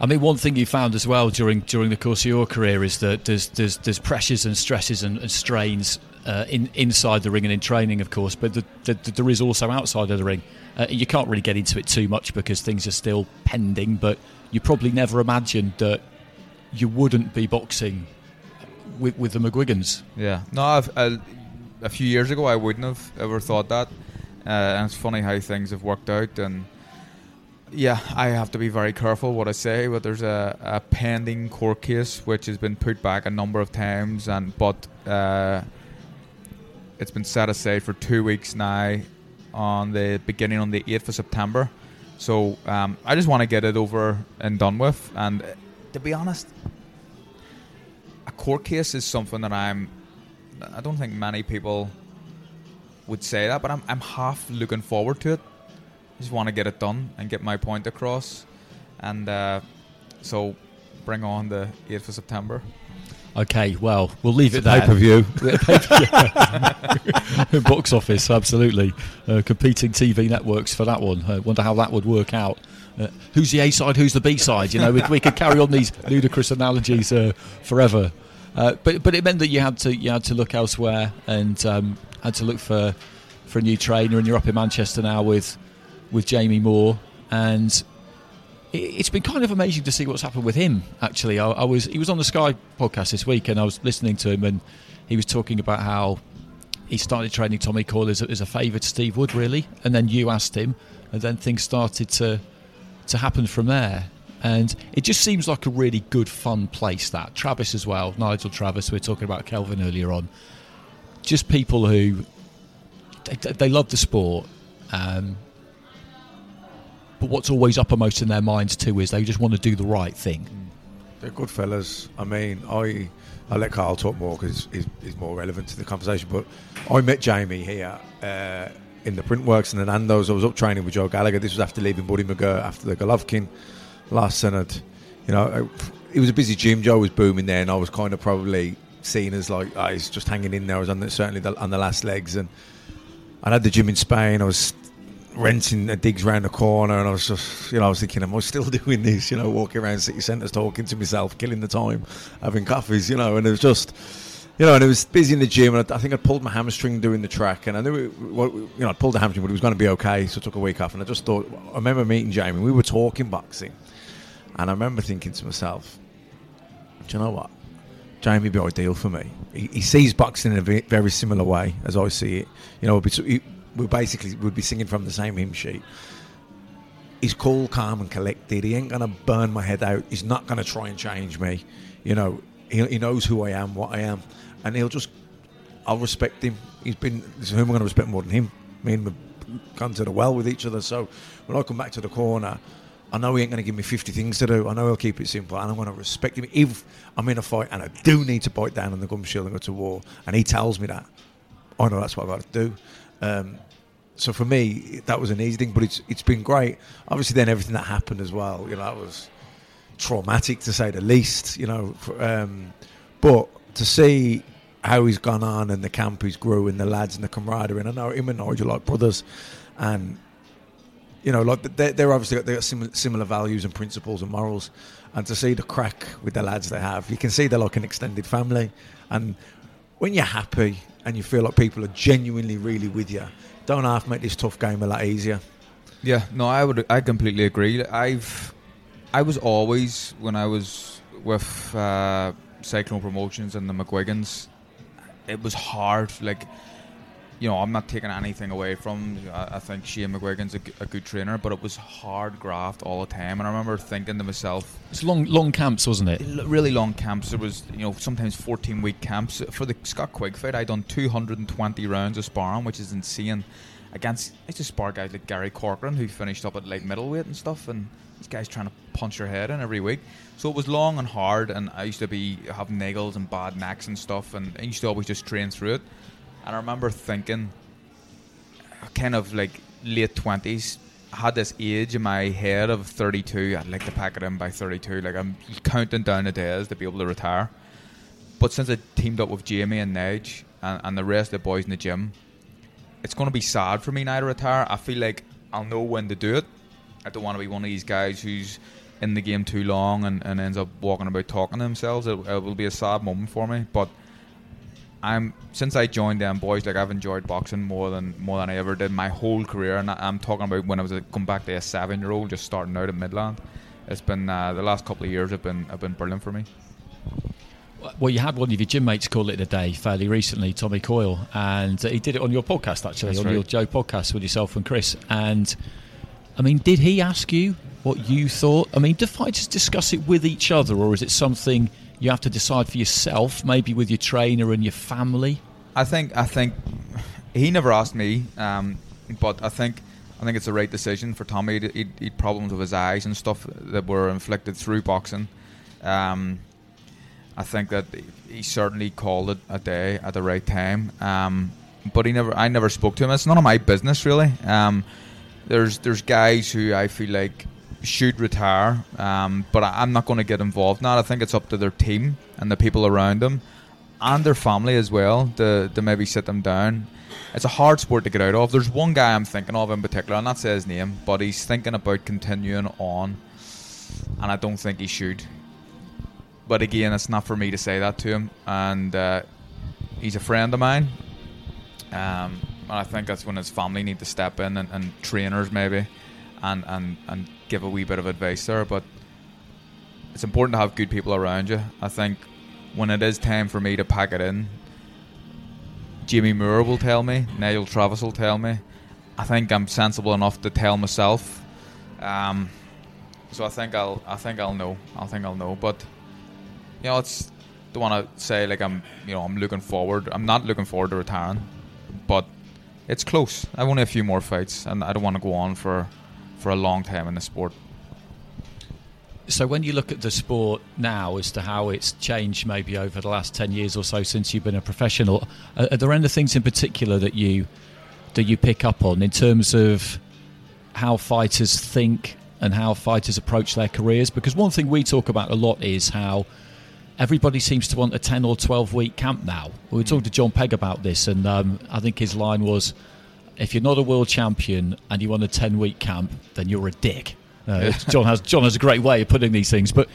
I mean, one thing you found as well during during the course of your career is that there's there's, there's pressures and stresses and, and strains uh, in inside the ring and in training, of course, but the, the, the, there is also outside of the ring. Uh, you can't really get into it too much because things are still pending. But you probably never imagined that you wouldn't be boxing with with the McGuigans.
Yeah, no, I've, uh, a few years ago I wouldn't have ever thought that, uh, and it's funny how things have worked out. And yeah, I have to be very careful what I say. But there's a, a pending court case which has been put back a number of times, and but uh, it's been set aside for two weeks now, on the beginning on the eighth of September. So um, I just want to get it over and done with. And uh, to be honest, a court case is something that I'm. I don't think many people would say that, but I'm, I'm half looking forward to it. I just want to get it done and get my point across. And uh, so bring on the 8th of September.
Okay, well, we'll leave it there.
Pay per view.
box office, absolutely. Uh, competing TV networks for that one. I wonder how that would work out. Uh, who's the A side? Who's the B side? You know, we, we could carry on these ludicrous analogies uh, forever. Uh, but but it meant that you had to you had to look elsewhere and um, had to look for for a new trainer. And you're up in Manchester now with with Jamie Moore, and it's been kind of amazing to see what's happened with him. Actually, I, I was he was on the Sky podcast this week, and I was listening to him, and he was talking about how he started training Tommy Coyle as a, as a favour to Steve Wood, really, and then you asked him, and then things started to to happen from there. And it just seems like a really good, fun place. That Travis as well, Nigel Travis. We were talking about Kelvin earlier on. Just people who they, they love the sport. Um, but what's always uppermost in their minds too is they just want to do the right thing.
They're good fellas. I mean, I I let Carl talk more because he's, he's more relevant to the conversation. But I met Jamie here uh, in the Printworks and the Nando's. I was up training with Joe Gallagher. This was after leaving Buddy McGirt after the Golovkin last Senate. You know, it was a busy gym. Joe was booming there, and I was kind of probably seen as like, oh, he's just hanging in there. I was on the, certainly the, on the last legs, and I had the gym in Spain. I was renting a digs round the corner, and I was just, you know, I was thinking, am I still doing this? You know, walking around city centres, talking to myself, killing the time, having coffees, you know, and it was just. You know, and it was busy in the gym, and I, I think I'd pulled my hamstring doing the track, and I knew, it, you know, I'd pulled the hamstring, but it was going to be okay, so I took a week off, and I just thought, I remember meeting Jamie, we were talking boxing, and I remember thinking to myself, do you know what? Jamie would be ideal for me. He, he sees boxing in a very similar way as I see it. You know, he- we basically would be singing from the same hymn sheet. He's cool, calm, and collected. He ain't gonna burn my head out. He's not gonna try and change me. You know, he, he knows who I am, what I am, and he'll just. I'll respect him. He's been. Who am I to respect more than him? Me and have gone to the well with each other. So when I come back to the corner, I know he ain't going to give me 50 things to do. I know he'll keep it simple. And I'm going to respect him. If I'm in a fight and I do need to bite down on the gum shield and go to war, and he tells me that, I know that's what I've got to do. Um, so for me, that was an easy thing, but it's it's been great. Obviously, then everything that happened as well, you know, that was traumatic to say the least. You know, for, um, but to see how he's gone on and the camp he's grew and the lads and the camaraderie, and I know him and Nigel like brothers, and you know, like they're, they're obviously got, they've got similar, similar values and principles and morals. And to see the crack with the lads they have, you can see they're like an extended family. And when you're happy and you feel like people are genuinely really with you, don't half make this tough game a lot easier.
Yeah, no, I would. I completely agree. I've, I was always when I was with uh, Cyclone Promotions and the McGuigans, it was hard. Like, you know, I'm not taking anything away from. I, I think Shane McGuigan's a, g- a good trainer, but it was hard graft all the time. And I remember thinking to myself,
It's long, long camps, wasn't it?
l- really long camps. There was, you know, sometimes 14 week camps for the Scott Quigg fight. I done 220 rounds of sparring, which is insane. Against, I used to spar guys like Gary Corcoran, who finished up at light middleweight and stuff, and these guys trying to punch your head in every week. So it was long and hard, and I used to be have niggles and bad necks and stuff, and I used to always just train through it. And I remember thinking, kind of like late twenties. I had this age in my head of 32. I'd like to pack it in by 32. Like I'm counting down the days to be able to retire. But since I teamed up with Jamie and Nige and, and the rest of the boys in the gym, it's going to be sad for me now to retire. I feel like I'll know when to do it. I don't want to be one of these guys who's in the game too long and, and ends up walking about talking to themselves. It, it will be a sad moment for me. But I'm since I joined them boys, like I've enjoyed boxing more than more than I ever did my whole career, and I- I'm talking about when I was a, come back to a seven year old, just starting out at Midland. It's been uh, the last couple of years have been have been brilliant for me.
Well, you had one of your gym mates call it a day fairly recently, Tommy Coyle, and uh, he did it on your podcast actually,
That's
on
right.
your Joe podcast with yourself and Chris. And I mean, did he ask you what you thought? I mean, do fighters discuss it with each other, or is it something you have to decide for yourself, maybe with your trainer and your family?
I think I think he never asked me, um, but I think I think it's the right decision for Tommy. He had problems with his eyes and stuff that were inflicted through boxing. Um, I think that he certainly called it a day at the right time. Um, but he never, I never spoke to him. It's none of my business really. Um, there's there's guys who I feel like should retire, um, but I, I'm not going to get involved in that. I think it's up to their team and the people around them and their family as well to, to maybe sit them down. It's a hard sport to get out of. There's one guy I'm thinking of in particular, I'll not say his name, but he's thinking about continuing on, and I don't think he should. But again, it's not for me to say that to him, and uh, he's a friend of mine. Um, and I think that's when his family need to step in and, and trainers maybe, and, and and give a wee bit of advice there. But it's important to have good people around you. I think when it is time for me to pack it in, Jimmy Moore will tell me, Nigel Travis will tell me. I think I'm sensible enough to tell myself. Um, so I think I'll I think I'll know. I think I'll know. But you know, it's don't want to say like I'm you know I'm looking forward. I'm not looking forward to retiring, but it's close. I've only a few more fights, and I don't want to go on for for a long time in the sport.
So when you look at the sport now as to how it's changed maybe over the last 10 years or so since you've been a professional are, there any things in particular that you that you pick up on in terms of how fighters think and how fighters approach their careers? Because one thing we talk about a lot is how everybody seems to want a 10 or 12 week camp now. We were talking to John Pegg about this and um, I think his line was if you're not a world champion and you want a 10 week camp then you're a dick uh, John has John has a great way of putting these things, but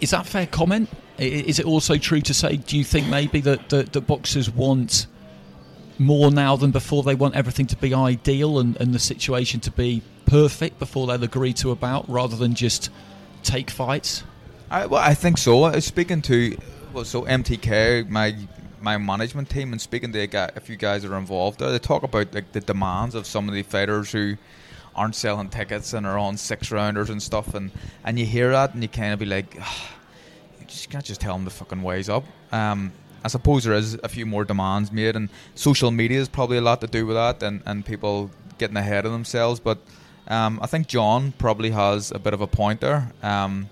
is that a fair comment? Is it also true to say? Do you think maybe that that, that boxers want more now than before? They want everything to be ideal and, and the situation to be perfect before they'll agree to a bout, rather than just take fights.
I, well, I think so. I was speaking to well, so MTK, my my management team, and speaking to a, guy, few guys are involved there. They talk about like the demands of some of the fighters who aren't selling tickets and are on six rounders and stuff, and and you hear that and you kind of be like, "Ah, you just can't just tell them to fucking wise up. Um, I suppose there is a few more demands made, and social media is probably a lot to do with that, and, and people getting ahead of themselves. But um, I think John probably has a bit of a point there. Um,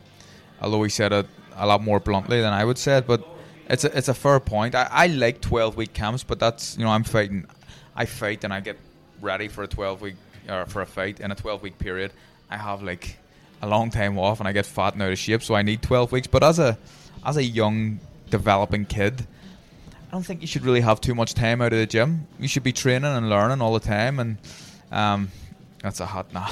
although he said it a lot more bluntly than I would say it. But it's a, it's a fair point. I, I like twelve week camps, but that's you know I'm fighting. I fight and I get ready for a twelve week or for a fight in a twelve week period. I have like a long time off and I get fat and out of shape, so I need twelve weeks. But as a as a young developing kid, I don't think you should really have too much time out of the gym. You should be training and learning all the time, and um, that's a hot now.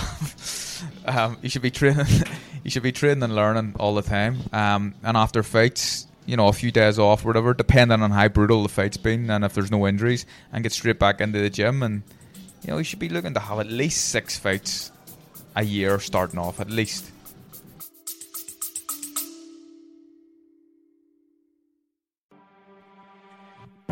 um, you should be training. you should be training and learning all the time. Um, and after fights, you know, a few days off, or whatever, depending on how brutal the fight's been, and if there's no injuries, and get straight back into the gym. And you know, you should be looking to have at least six fights a year starting off, at least.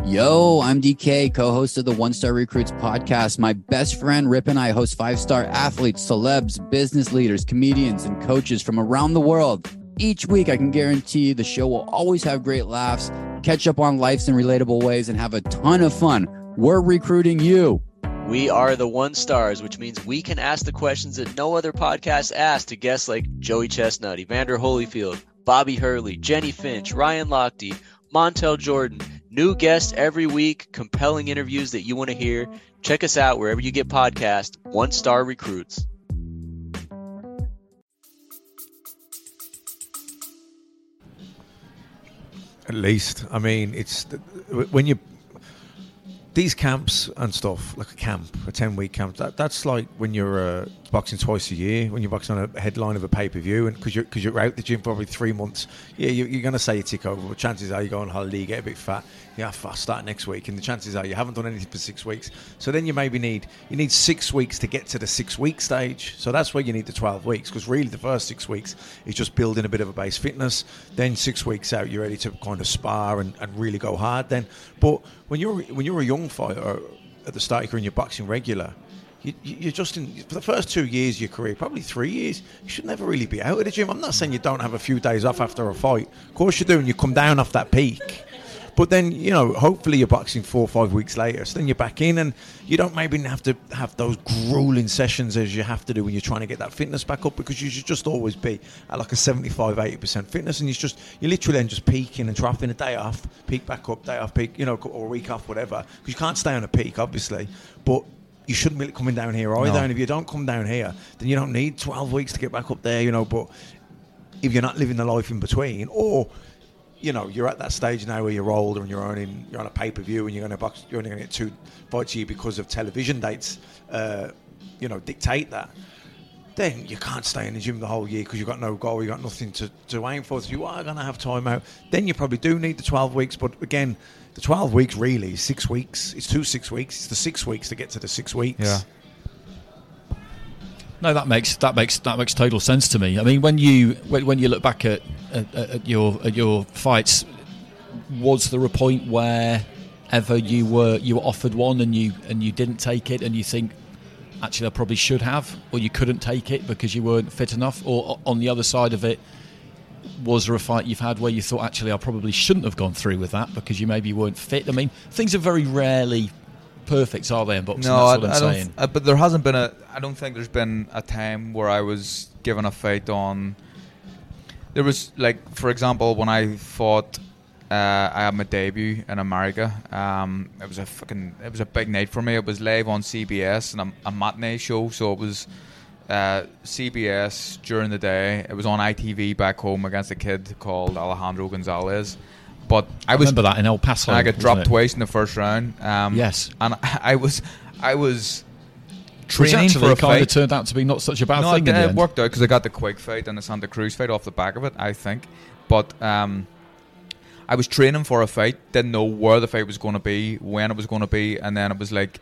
Yo, I'm DK, co host of the One Star Recruits podcast. My best friend Rip and I host five star athletes, celebs, business leaders, comedians, and coaches from around the world. Each week, I can guarantee the show will always have great laughs, catch up on life's in relatable ways, and have a ton of fun. We're recruiting you.
We are the one stars, which means we can ask the questions that no other podcast asks to guests like Joey Chestnut, Evander Holyfield, Bobby Hurley, Jennie Finch, Ryan Lochte, Montel Jordan. New guests every week, compelling interviews that you want to hear. Check us out wherever you get podcasts. One Star Recruits.
At least, I mean, it's when you these camps and stuff, like a camp, a ten week camp. That, that's like when you're uh, boxing twice a year, when you're boxing on a headline of a pay per view, and because you're because you're out the gym probably three months. Yeah, you, you're going to say you tick over, but chances are you go on holiday, you get a bit fat. Yeah, I'll start next week, and the chances are you haven't done anything for six weeks. So then you maybe need you need six weeks to get to the six week stage. So that's where you need the twelve weeks, because really the first six weeks is just building a bit of a base fitness. Then six weeks out, you're ready to kind of spar and, and really go hard. Then, but when you're when you're a young fighter at the start of your career and you're boxing regular, you, you're just in for the first two years of your career, probably three years. You should never really be out of the gym. I'm not saying you don't have a few days off after a fight. Of course you do, and you come down off that peak. But then, you know, hopefully you're boxing four or five weeks later. So then you're back in and you don't maybe have to have those grueling sessions as you have to do when you're trying to get that fitness back up because you should just always be at like a 75, 80% fitness. And you just, you're literally then just peaking and dropping a day off, peak back up, day off, peak, you know, or a week off, whatever. Because you can't stay on a peak, obviously. But you shouldn't be coming down here either.
No.
And if you don't come down here, then you don't need 12 weeks to get back up there, you know. But if you're not living the life in between, or you know, you're at that stage now where you're older and you're owning, you're on a pay per view and you're going to box, you're only going to get two fights a year because of television dates, uh, you know, dictate that. Then you can't stay in the gym the whole year because you've got no goal, you've got nothing to, to aim for. So you are going to have time out. Then you probably do need the 12 weeks, but again, the 12 weeks really is six weeks. It's two six weeks. It's the six weeks to get to the six weeks.
Yeah.
No, that makes that makes that makes total sense to me. I mean, when you when, you look back at, at, at your at your fights, was there a point where ever you were you were offered one and you and you didn't take it and you think actually I probably should have or you couldn't take it because you weren't fit enough or on the other side of it was there a fight you've had where you thought actually I probably shouldn't have gone through with that because you maybe weren't fit I mean things are very rarely perfect are they in boxing
No, I, I don't.
saying
uh, but there hasn't been a. I don't think there's been a time where I was given a fight on. There was like, for example, when I fought, uh, I had my debut in America. Um, it was a fucking. It was a big night for me. It was live on CBS and a, a matinee show, so it was. Uh, CBS during the day. It was on ITV back home against a kid called Alejandro Gonzalez. But I,
I
was
remember that in El Paso,
and I got dropped
it?
twice in the first round. Um,
Yes.
and I was, I was
which
training
actually
for a
kind
fight.
of turned out to be not such a bad
no,
thing
it, it worked out because I got the Quigg fight and the Santa Cruz fight off the back of it. I think, but um, I was training for a fight. Didn't know where the fight was going to be, when it was going to be, and then it was like.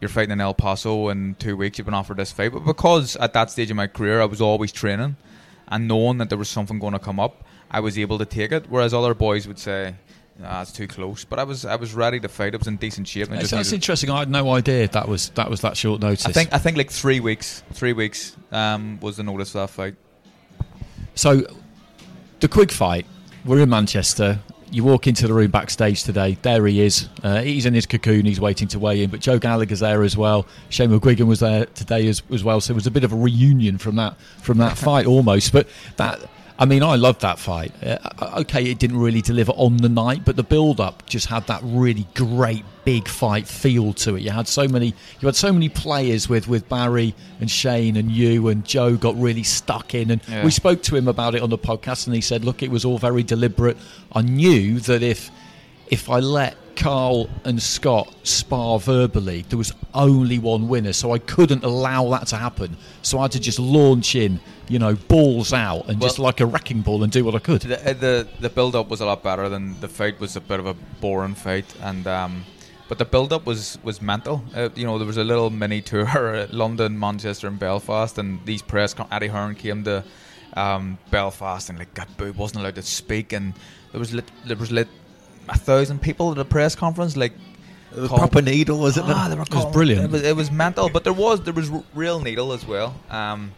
You're fighting in El Paso in two weeks. You've been offered this fight, but because at that stage of my career I was always training, and knowing that there was something going to come up, I was able to take it. Whereas other boys would say, "Ah, it's too close." But I was, I was ready to fight. I was in decent shape.
That's, that's interesting. I had no idea that was that was that short notice.
I think I think like three weeks. Three weeks um, was the notice for that fight.
So, the Quigg fight. We're in Manchester. You walk into the room backstage today. There he is. Uh, he's in his cocoon. He's waiting to weigh in. But Joe Gallagher's there as well. Shane McGuigan was there today as, as well. So it was a bit of a reunion from that from that fight almost. But that. I mean, I loved that fight. Uh, okay, it didn't really deliver on the night, but the build-up just had that really great big fight feel to it. You had so many, you had so many players with with Barry and Shane and you and Joe got really stuck in, and
Yeah.
we spoke to him about it on the podcast, and he said, "Look, it was all very deliberate. I knew that if if I let Carl and Scott spar verbally, there was only one winner, so I couldn't allow that to happen. So I had to just launch in, you know, balls out and just like a wrecking ball and do what I could.
The uh, the, the build up was a lot better than the fight was a bit of a boring fight, and um, but the build up was was mental. Uh, you know, there was a little mini tour at London, Manchester, and Belfast, and these press. Con- Eddie Hearn came to um, Belfast and like got booed, wasn't allowed to speak, and there was lit, there was lit a thousand people at a press conference, like.
It was
call-
proper needle, wasn't
Ah,
it?
they were
It was brilliant.
It was, it was mental, but there was there was real needle as well. Um,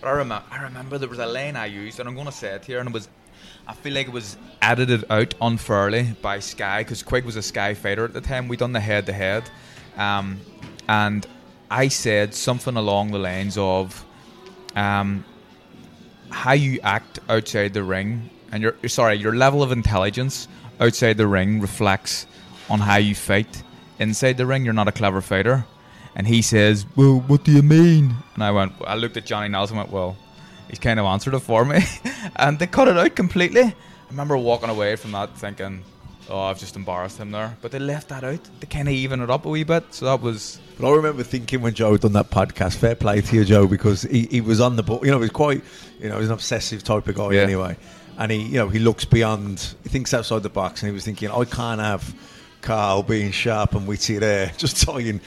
but I remember I remember there was a line I used, and I'm going to say it here, and it was I feel like it was edited out unfairly by Sky because Quigg was a Sky fighter at the time. We'd done the head to head, um, and I said something along the lines of um, how you act outside the ring, and your sorry, your level of intelligence outside the ring reflects on how you fight inside the ring. You're not a clever fighter. And he says, "Well, what do you mean?" And I went, I looked at Johnny Nelson, and went, "Well, he's kind of answered it for me," and they cut it out completely. I remember walking away from that thinking, "Oh, I've just embarrassed him there," but they left that out. They kind of even it up a wee bit, so that was
But I remember thinking when Joe done that podcast, fair play to you, Joe, because he, he was on the ball. You know, he's quite, you know, he's an obsessive type of guy
Yeah.
anyway. And he, you know, he looks beyond, he thinks outside the box, and he was thinking, I can't have Carl being sharp and witty there, just tying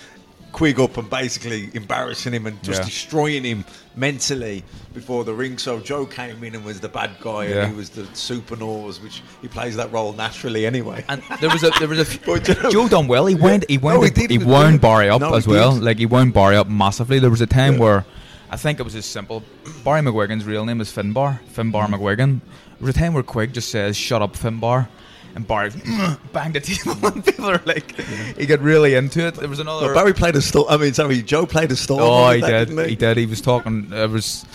Quigg up and basically embarrassing him and just
Yeah.
destroying him mentally before the ring. So Joe came in and was the bad guy,
Yeah.
and he was the super nose, which he plays that role naturally anyway.
And there was a there was a f-
But, you know-
Joe done well. He wound he wound
No, he
he,
did.
wound Barry up
No,
as well.
did.
Like he wound Barry up massively. There was a time
Yeah.
where I think it was as simple. Barry McGuigan's real name is Finbar. Finbar
Mm.
McGuigan. A Quigg just says "Shut up, Finbar," and Barry banged the table, and people are like, he got really into it. There was another.
But Barry played a storm. I mean, sorry, Joe played a storm.
Oh, he
that,
did.
didn't
He did. He was talking. There was.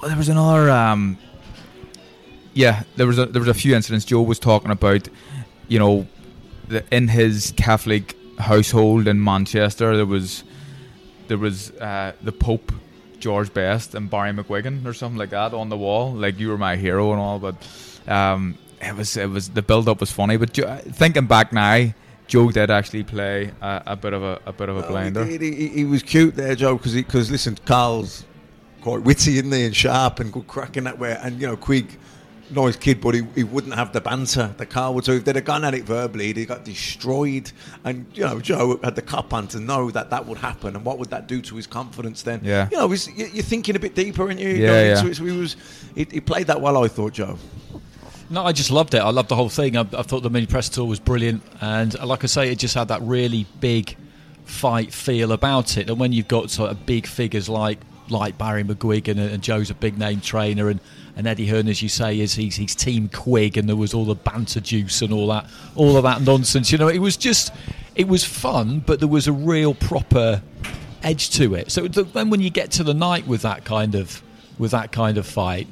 Well, there was another. Um, yeah, there was a there was a few incidents. Joe was talking about, you know, the, in his Catholic household in Manchester, there was there was uh, the Pope, George Best, and Barry McGuigan or something like that on the wall. Like you were my hero and all, but um, it was it was the build up was funny. But Jo- thinking back now. Joe did actually play a, a bit of a, a bit of a
No,
blinder.
He, he, he was cute there, Joe, because because listen, Carl's quite witty, isn't he, and sharp and good cracking that way. And you know, Quigg, nice kid, but he, he wouldn't have the banter the car would. So if they'd have gone at it verbally, they got destroyed. And you know, Joe had the cup on to know that that would happen, and what would that do to his confidence then?
Yeah.
you know, he's, you- you're thinking a bit deeper, and you
Yeah,
going
yeah.
into. So he was, he, he played that well, I thought, Joe.
No, I just loved it. I loved the whole thing. I, I thought the mini press tour was brilliant, and uh, like I say, it just had that really big fight feel about it. And when you've got sort of big figures like like Barry McGuigan and, and Joe's a big name trainer, and, and Eddie Hearn, as you say, is he's, he's Team Quigg, and there was all the banter juice and all that, all of that nonsense. You know, it was just, it was fun, but there was a real proper edge to it. So the, then when you get to the night with that kind of with that kind of fight,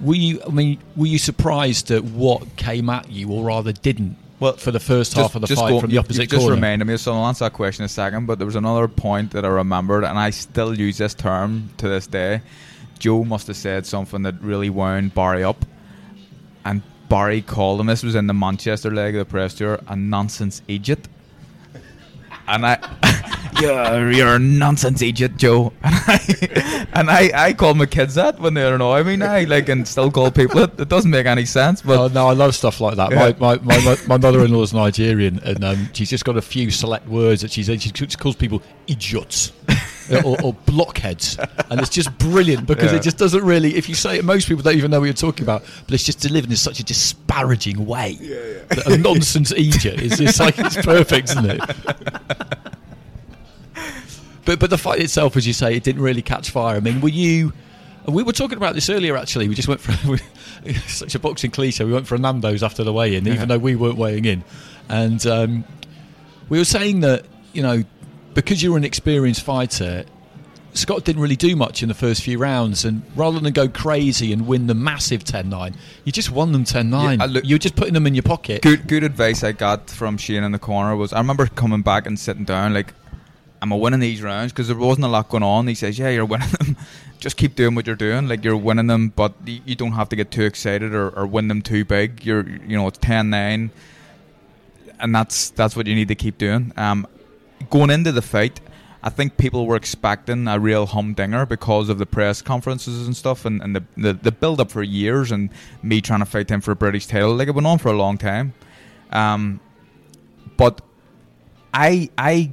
were you? I mean, were you surprised at what came at you, or rather didn't?
Well,
for the first half of the fight
go-
from the
you-
opposite
you've just
corner.
reminded me, so I'll answer that question in a second. But there was another point that I remembered, and I still use this term to this day. Joe must have said something that really wound Barry up, and Barry called him. This was in the Manchester leg of the press tour, a nonsense idiot. And I, you're, you're a nonsense idiot, Joe. And I, and I, I call my kids that when they annoy me now, like, and still call people it. It doesn't make any sense, but
Oh, no, I love stuff like that.
Yeah.
My, my, my, my mother-in-law is Nigerian, and um, she's just got a few select words that she says. She calls people idiots or, or blockheads, and it's just brilliant because
Yeah.
it just doesn't really. If you say it, most people don't even know what you're talking about, but it's just delivered in such a disparaging way. that A nonsense idiot is just like it's perfect, isn't it? But but the fight itself, as you say, it didn't really catch fire. I mean, were you? and We were talking about this earlier. Actually, we just went for such a boxing cliche. We went for a Nando's after the weigh-in,
Yeah.
even though we weren't weighing in, and um, we were saying that you know because you're an experienced fighter. Scott didn't really do much in the first few rounds, and rather than go crazy and win the massive 10-9, you just won them 10-9.
Yeah, look-
You're just putting them in your pocket.
good good advice I got from Shane in the corner was I remember coming back and sitting down like am I winning these rounds because there wasn't a lot going on he says yeah you're winning them just keep doing what you're doing like you're winning them but you don't have to get too excited or, or win them too big you're you know it's 10-9 and that's that's what you need to keep doing. Um, going into the fight, I think people were expecting a real humdinger because of the press conferences and stuff, and, and the, the the build up for years, and me trying to fight him for a British title. Like it went on for a long time, um, but I I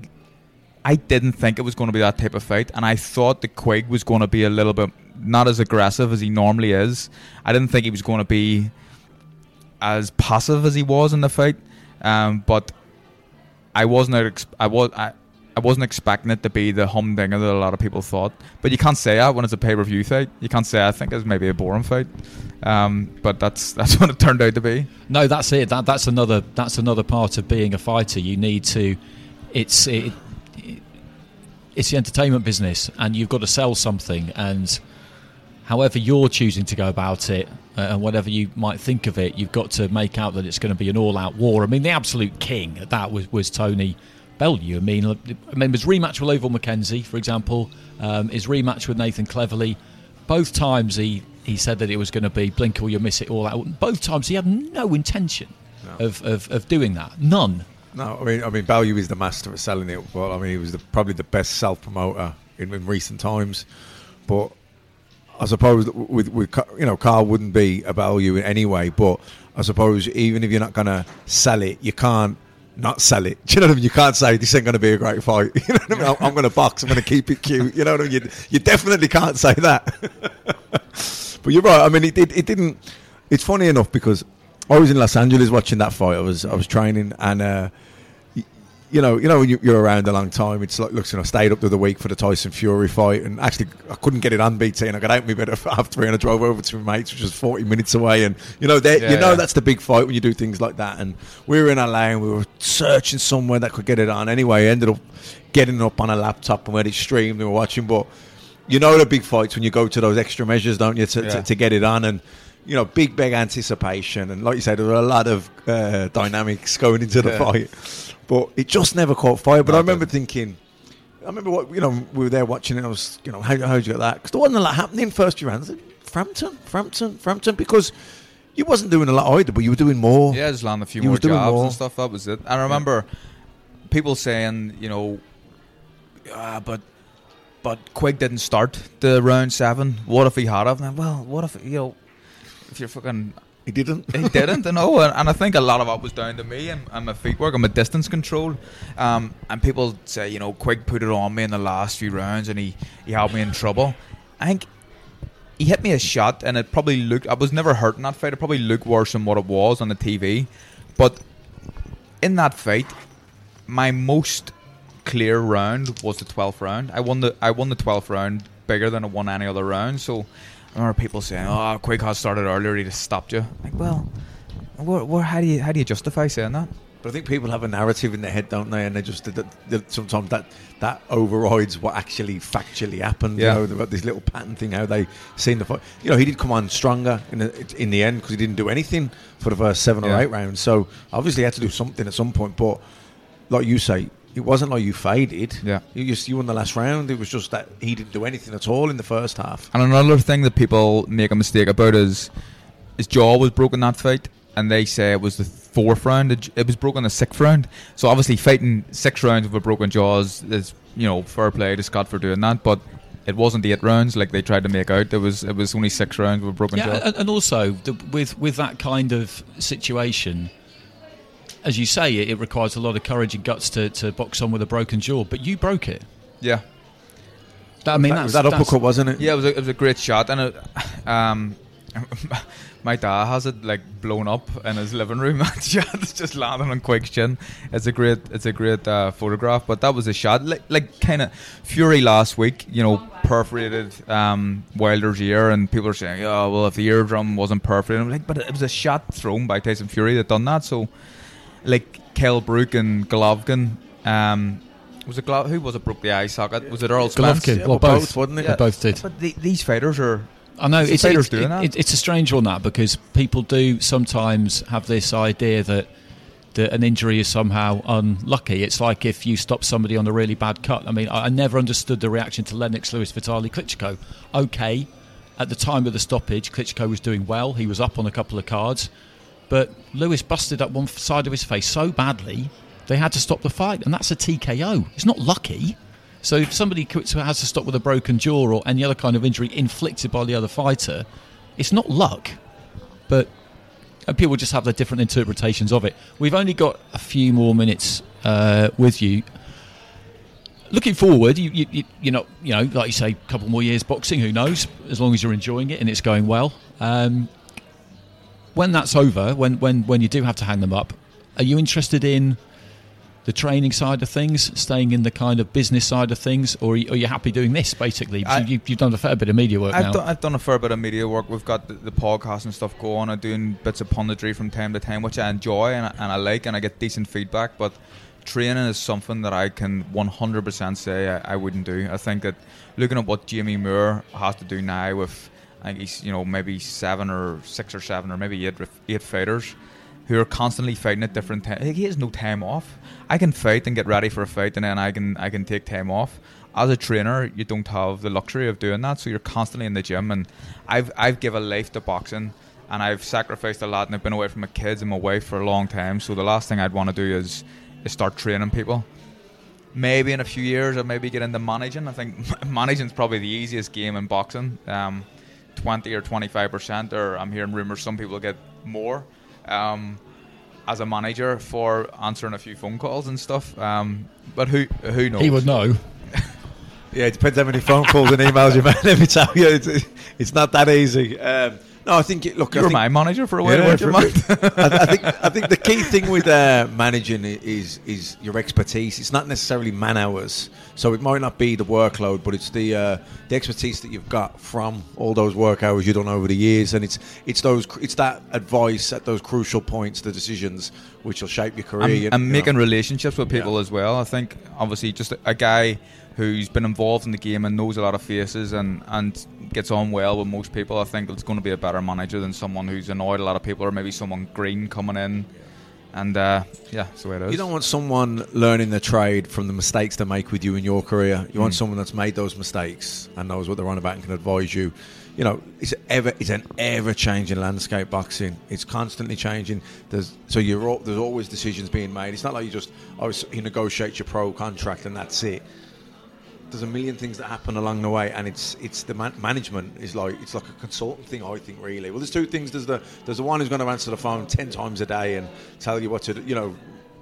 I didn't think it was going to be that type of fight, and I thought the Quigg was going to be a little bit not as aggressive as he normally is. I didn't think he was going to be as passive as he was in the fight, um, but I wasn't. Ex- I was. I, I wasn't expecting it to be the humdinger that a lot of people thought. But you can't say that when it's a pay per view fight. You can't say I think it's maybe a boring fight. Um, but that's that's what it turned out to be.
No, that's it. That that's another that's another part of being a fighter. You need to. It's it, it- it's the entertainment business, and you've got to sell something. And however you're choosing to go about it, uh, and whatever you might think of it, you've got to make out that it's going to be an all-out war. I mean, the absolute king at that was was Tony Bellew. I mean, I mean, his rematch with Ovill McKenzie, for example, um, his rematch with Nathan Cleverly. Both times he, he said that it was going to be blink or you miss it all out. Both times he had no intention of, of, of doing that. None.
No, I mean, I mean, Bellew is the master of selling it. Well, I mean, he was the, probably the best self promoter in, in recent times. But I suppose with, with you know, Carl wouldn't be a Bellew in any way. But I suppose even if you're not going to sell it, you can't not sell it. Do you know what I mean? You can't say this ain't going to be a great fight. You know what I mean? I'm, I'm going to box. I'm going to keep it cute. You know what I mean? You, you definitely can't say that. but you're right. I mean, it, it, it didn't. It's funny enough because I was in Los Angeles watching that fight. I was I was training and. Uh, you know, you know, when you, you're around a long time, it's like, looks, you know, I stayed up to the week for the Tyson Fury fight, and actually, I couldn't get it on BT, and I got out of my bed at half three, and I drove over to my mates, which was 40 minutes away, and you know,
Yeah,
you know,
yeah.
that's the big fight when you do things like that, and we were in LA, and we were searching somewhere that could get it on. Anyway, I ended up getting it up on a laptop, and we had it streamed, and we were watching, but you know, the big fights when you go to those extra measures, don't you, to,
Yeah.
to, to get it on, and you know, big, big anticipation, and like you said, there were a lot of uh, dynamics going into the
Yeah.
fight but it just never caught fire. But
No,
I remember thinking, I remember what you know, we were there watching it. I was, you know, how how'd you get that? Because there wasn't a lot happening first few rounds. Frampton, Frampton, Frampton, because you wasn't doing a lot either, but you were doing more.
Yeah, just land a few
He
more jobs
more.
and stuff. That was it. And I remember people saying, you know, ah, but but Quigg didn't start the round seven. What if he had? And, well, what if you know, if you're fucking
He didn't.
he didn't, know, and, and I think a lot of it was down to me and, and my feet work and my distance control. Um, and people say, you know, Quigg put it on me in the last few rounds, and he he had me in trouble. I think he hit me a shot, and it probably looked. I was never hurt in that fight. It probably looked worse than what it was on the TV, but in that fight, my most clear round was the twelfth round. I won the I won the twelfth round bigger than I won any other round. So remember people saying, "Oh, Quigg has started earlier. He just stopped you." Like, well, how do you how do you justify saying that?
But I think people have a narrative in their head, don't they? And they just that, that sometimes that that overrides what actually factually happened.
Yeah.
You know, they've got this little pattern thing how they seen the fight. You know, he did come on stronger in the, in the end because he didn't do anything for the first seven or eight rounds. So obviously, he had to do something at some point. But like you say, it wasn't like you faded.
Yeah.
you just you won the last round. It was just that he didn't do anything at all in the first half.
And another thing that people make a mistake about is his jaw was broken that fight, and they say it was the fourth round. It it was broken the sixth round. So obviously, fighting six rounds with a broken jaw is, is you know fair play to Scott for doing that, but. It wasn't eight rounds like they tried to make out. It was it was only six rounds with a broken
Yeah,
jaw.
and, and also the, with with that kind of situation, as you say, it, it requires a lot of courage and guts to, to box on with a broken jaw. But you broke it.
yeah,
That, I mean,
that,
that's,
was that
that's-
uppercut, wasn't it?
Yeah, it was a, it was a great shot, and it, um, my dad has it like blown up in his living room. That shot is just landing on Quigg's chin. It's a great, it's a great uh, photograph. But that was a shot, like, like kind of Fury last week. You know, perforated um, Wilder's ear, and people are saying, "Oh, well, if the eardrum wasn't perforated," I'm like, but it was a shot thrown by Tyson Fury that done that. So, like Kell Brook and Golovkin. Um, was it Glo- who was it broke the eye socket? Was it Errol Spence?
Golovkin,
Yeah,
well,
well,
both,
both, wasn't it?
They both did.
But the, these fighters are
I know
It's
it's,
fighters
it's,
doing
it-
that.
it- it's a strange one that because people do sometimes have this idea that that an injury is somehow unlucky. It's like if you stop somebody on a really bad cut. I mean, I, I never understood the reaction to Lennox Lewis Vitali Klitschko. Okay, at the time of the stoppage, Klitschko was doing well. He was up on a couple of cards. But Lewis busted up one side of his face so badly they had to stop the fight, and that's a TKO. It's not lucky. So if somebody has to stop with a broken jaw or any other kind of injury inflicted by the other fighter, it's not luck. But and people just have their different interpretations of it. We've only got a few more minutes uh, with you. Looking forward, you, you, you, you know, you know, like you say, a couple more years boxing. Who knows? As long as you're enjoying it and it's going well. Um, when that's over, when, when, when you do have to hang them up, are you interested in the training side of things, staying in the kind of business side of things, or are you, are you happy doing this basically?
I-
you, you've done a fair bit of media work.
I've done, I've done a fair bit of media work. We've got the, the podcast and stuff going. I'm doing bits of punditry from time to time, which I enjoy and, I- and I like, and I get decent feedback. But training is something that I can 100% say I, I wouldn't do. I think that looking at what Jamie Moore has to do now with, I think he's you know maybe seven or six or seven or maybe eight eight fighters who are constantly fighting at different times. He has no time off. I can fight and get ready for a fight, and then I can I can take time off. As a trainer, you don't have the luxury of doing that, so you're constantly in the gym. And I've I've given life to boxing, and I've sacrificed a lot, and I've been away from my kids and my wife for a long time. So the last thing I'd want to do is is start training people. Maybe in a few years, I'll maybe get into managing. I think managing is probably the easiest game in boxing. Um, Twenty or twenty five percent, or I'm hearing rumors some people get more. Um, as a manager for answering a few phone calls and stuff. Um, but who who knows?
he would know.
Yeah, it depends how many phone calls and emails you make. Let me tell you, it's, it's not that easy. Um, no, I think it, look,
You
I
were
think,
my manager for a while,
Yeah, for a? I, I think I think the key thing with uh, managing is is your expertise. It's not necessarily man hours, so it might not be the workload, but it's the uh, the expertise that you've got from all those work hours you've done over the years, and it's it's those it's that advice at those crucial points, the decisions which will shape your career. You-
I'm
you know.
making relationships with people as well. I think obviously just a, a guy who's been involved in the game and knows a lot of faces and, and gets on well with most people. I think it's going to be a better manager than someone who's annoyed a lot of people or maybe someone green coming in. And uh, yeah, that's the way it is.
You don't want someone learning the trade from the mistakes they make with you in your career. You want
Mm.
someone that's made those mistakes and knows what they're on about and can advise you. You know, it's ever it's an ever changing landscape boxing. It's constantly changing. There's so you're there's always decisions being made. It's not like you just oh you negotiate your pro contract and that's it. There's a million things that happen along the way, and it's it's the man- management is like it's like a consultant thing. I think really. Well, there's two things. There's the there's the one who's going to answer the phone ten times a day and tell you what to you know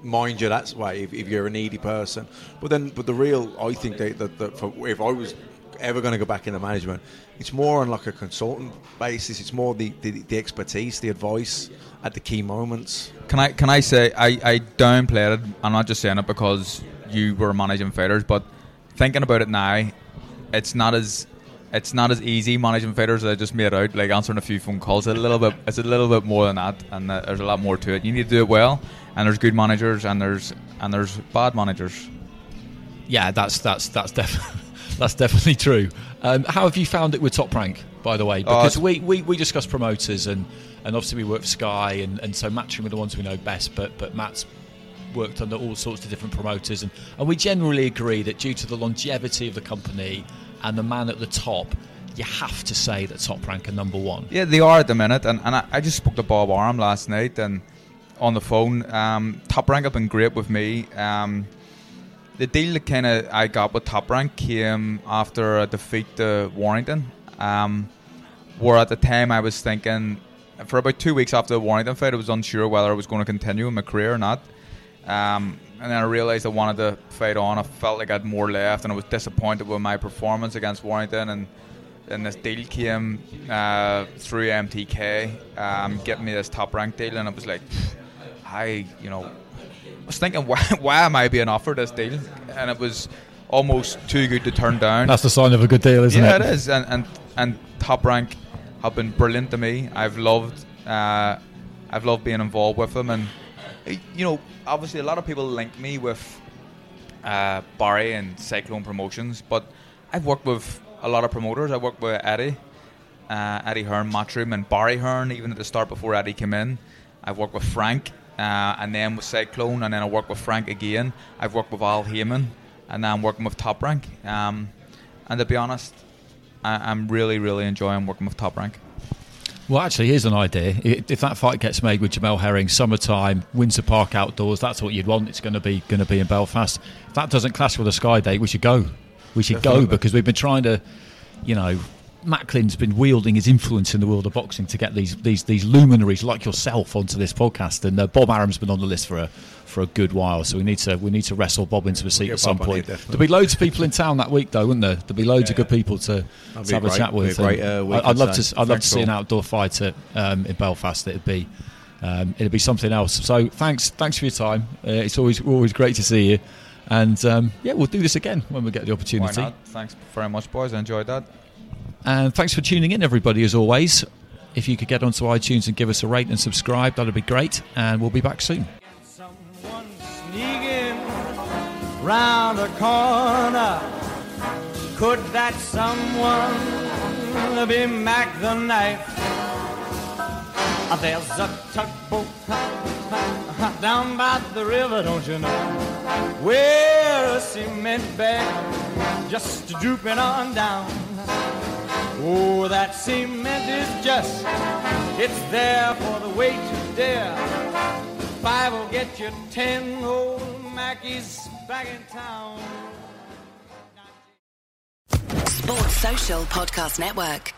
mind you that way if, if you're a needy person. But then, but the real, I think that, if I was ever going to go back into management, it's more on like a consultant basis. It's more the, the, the expertise, the advice at the key moments.
Can I can I say I, I downplayed it? I'm not just saying it because you were managing fighters, but thinking about it now, it's not as it's not as easy managing fighters as I just made out. Like answering a few phone calls, it's a little bit it's a little bit more than that, and uh, there's a lot more to it. You need to do it well, and there's good managers and there's and there's bad managers.
Yeah, that's that's that's definitely that's definitely true. Um, how have you found it with Top Rank, by the way?
Oh,
Because
it's-
we, we, we discuss promoters and, and obviously we work for Sky and, and so matching with the ones we know best. But but Matt's worked under all sorts of different promoters and, and we generally agree that due to the longevity of the company and the man at the top, you have to say that Top Rank are number one.
Yeah, they are at the minute, and, and I, I just spoke to Bob Arum last night and on the phone. Um, Top Rank have been great with me. Um, the deal that kind of I got with Top Rank came after a defeat to Warrington. Um, where at the time I was thinking, for about two weeks after the Warrington fight, I was unsure whether I was going to continue in my career or not. Um, and then I realised I wanted to fight on. I felt like I had more left, and I was disappointed with my performance against Warrington. And then this deal came uh, through MTK, um, getting me this top rank deal, and I was like, I, you know, I was thinking, why, why am I being offered this deal? And it was almost too good to turn down.
That's the sign of a good deal, isn't
yeah,
it?
Yeah, it is. And, and and top rank have been brilliant to me. I've loved, uh, I've loved being involved with them, and you know, obviously a lot of people link me with uh, Barry and Cyclone Promotions, but I've worked with a lot of promoters. I worked with Eddie, uh, Eddie Hearn, Matchroom, and Barry Hearn, even at the start before Eddie came in. I've worked with Frank, uh, and then with Cyclone, and then I worked with Frank again. I've worked with Al Haymon, and now I'm working with Top Rank. Um, and to be honest, I, I'm really, really enjoying working with Top Rank.
Well, actually, here's an idea. If that fight gets made with Jamel Herring, summertime, Windsor Park outdoors, that's what you'd want. It's going to be going to be in Belfast. If that doesn't clash with a Sky Day, we should go. We should go because we've been trying to, you know, Macklin's been wielding his influence in the world of boxing to get these these these luminaries like yourself onto this podcast, and uh, Bob Arum's been on the list for a for a good while. So we need to we need to wrestle Bob into a seat
get
at some
Bob on here,
point.
definitely.
There'll be loads of people in town that week, though, wouldn't there? There'll be loads of good people to, to
be
have a
great.
chat
Be a
with.
great, uh, week,
I- I'd love
I'd
to. I'd love to
Thanks,
see an outdoor fight at, um, in Belfast. It'd be um, it'd be something else. So thanks thanks for your time. Uh, it's always always great to see you, and um, yeah, we'll do this again when we get the
Why
opportunity.
not? Thanks very much, boys. I enjoyed that.
And thanks for tuning in, everybody. As always, if you could get onto iTunes and give us a rate and subscribe, that'd be great. And we'll be back soon.
Round corner. Could that someone be Mac the Knife? There's a tugboat down by the river, don't you know? Where a cement bag just drooping on down. Oh, that cement is just, it's there for the weight to dare. Five will get you ten old Mackies back in town.
Sports Social Podcast Network.